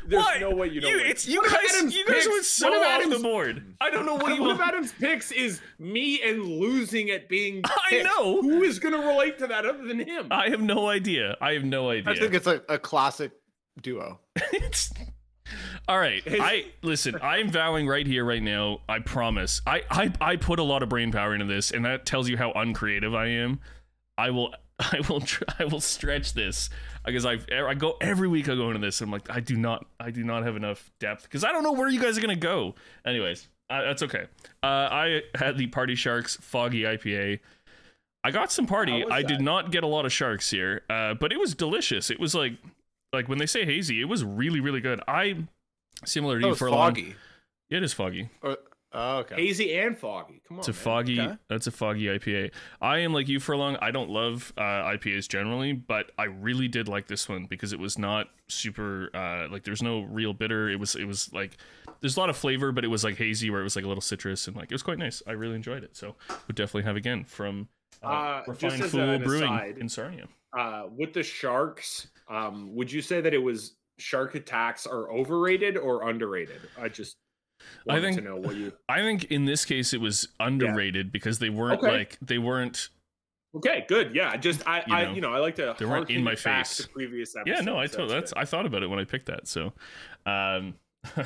There's What? no way you don't win. It's you guys. Adam's You guys picks- went so one of off Adam's- the board. I don't know what you One of want. Adam's picks is me and losing at being. I know. Who is going to relate to that other than him? I have no idea. I have no idea. I think it's a, a classic duo. It's- all right. I listen. I'm vowing right here, right now. I promise. I, I I put a lot of brain power into this, and that tells you how uncreative I am. I will. I will. Tr- I will stretch this because I I go every week. I go into this. And I'm like, I do not. I do not have enough depth because I don't know where you guys are gonna go. Anyways, uh, that's okay. Uh, I had the Party Sharks Foggy IPA. I got some party. I did not get a lot of sharks here, uh, but it was delicious. It was like like when they say hazy, it was really really good. I similar to you for a long. foggy. Yeah, it is foggy. Or, oh, okay. Hazy and foggy. Come on. It's a man. foggy. Okay. That's a foggy IPA. I am like you Furlong. I don't love uh, IPAs generally, but I really did like this one because it was not super uh, like there's no real bitter. It was it was like there's a lot of flavor, but it was like hazy where it was like a little citrus and like it was quite nice. I really enjoyed it. So would definitely have again from uh, Uh, Refined Fool Brewing aside, in Sarnia. uh, with the sharks, um, would you say that it was shark attacks are overrated or underrated? I just I think- to know what you. I think in this case it was underrated because they weren't Okay. like they weren't Okay, good. Yeah, just I, You I, you know, I like to they weren't in my face. to previous episodes. Yeah, no, I told that's. I thought about it when I picked that. So, um,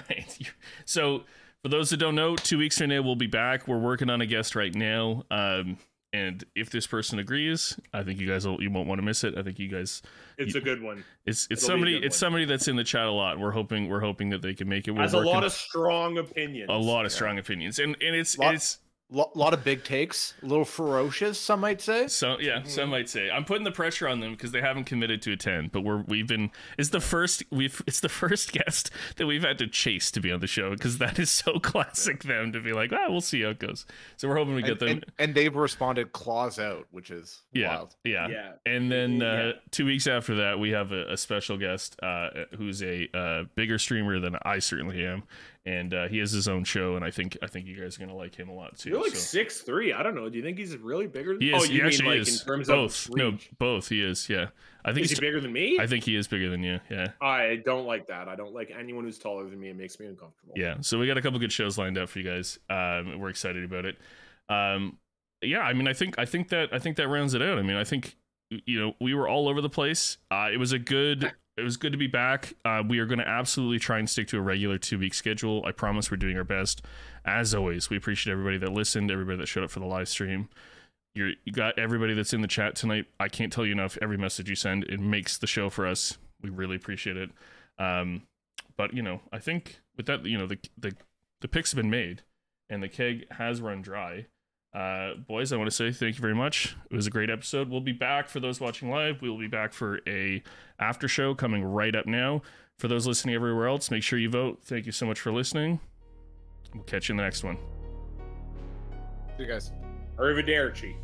so for those that don't know, two weeks from now we'll be back. We're working on a guest right now. Um, and if this person agrees, I think you guys will you won't want to miss it. I think you guys It's a good one. it's it's It'll somebody it's one. somebody that's in the chat a lot. We're hoping we're hoping that they can make it. We're Has a lot of strong opinions. a lot of Yeah. strong opinions, and and it's Lot- it's A lot of big takes, a little ferocious, some might say. So yeah, some might say I'm putting the pressure on them because they haven't committed to attend. But we're we've been it's the first we've it's the first guest that we've had to chase to be on the show because that is so classic them to be like, ah, we'll see how it goes. So we're hoping we get and, them. and, and they've responded claws out, which is yeah, wild. yeah, Yeah. And then uh, Yeah. two weeks after that, we have a, a special guest uh, who's a uh, bigger streamer than I certainly am, and uh, he has his own show. And I think I think you guys are gonna like him a lot too. You're like so. six three. I don't know. Do you think he's really bigger? Than He oh, you he mean actually like is. in terms both. of No, both. He is. Yeah. I think Is he he's. bigger than me? I think he is bigger than you. Yeah. I don't like that. I don't like anyone who's taller than me. It makes me uncomfortable. Yeah. So we got a couple good shows lined up for you guys. Um, we're excited about it. Um, yeah. I mean, I think I think that I think that rounds it out. I mean, I think you know we were all over the place. Uh, it was a good. It was good to be back. Uh, we are going to absolutely try and stick to a regular two week schedule. I promise we're doing our best. As always, we appreciate everybody that listened, everybody that showed up for the live stream. You're, you got everybody that's in the chat tonight. I can't tell you enough. Every message you send, it makes the show for us. We really appreciate it. Um, but you know, I think with that, you know, the the the picks have been made, and the keg has run dry. Uh, boys, I want to say thank you very much. It was a great episode. We'll be back for those watching live. We will be back for a after show coming right up now. For those listening everywhere else, make sure you vote. Thank you so much for listening. We'll catch you in the next one. See you guys. Arrivederci.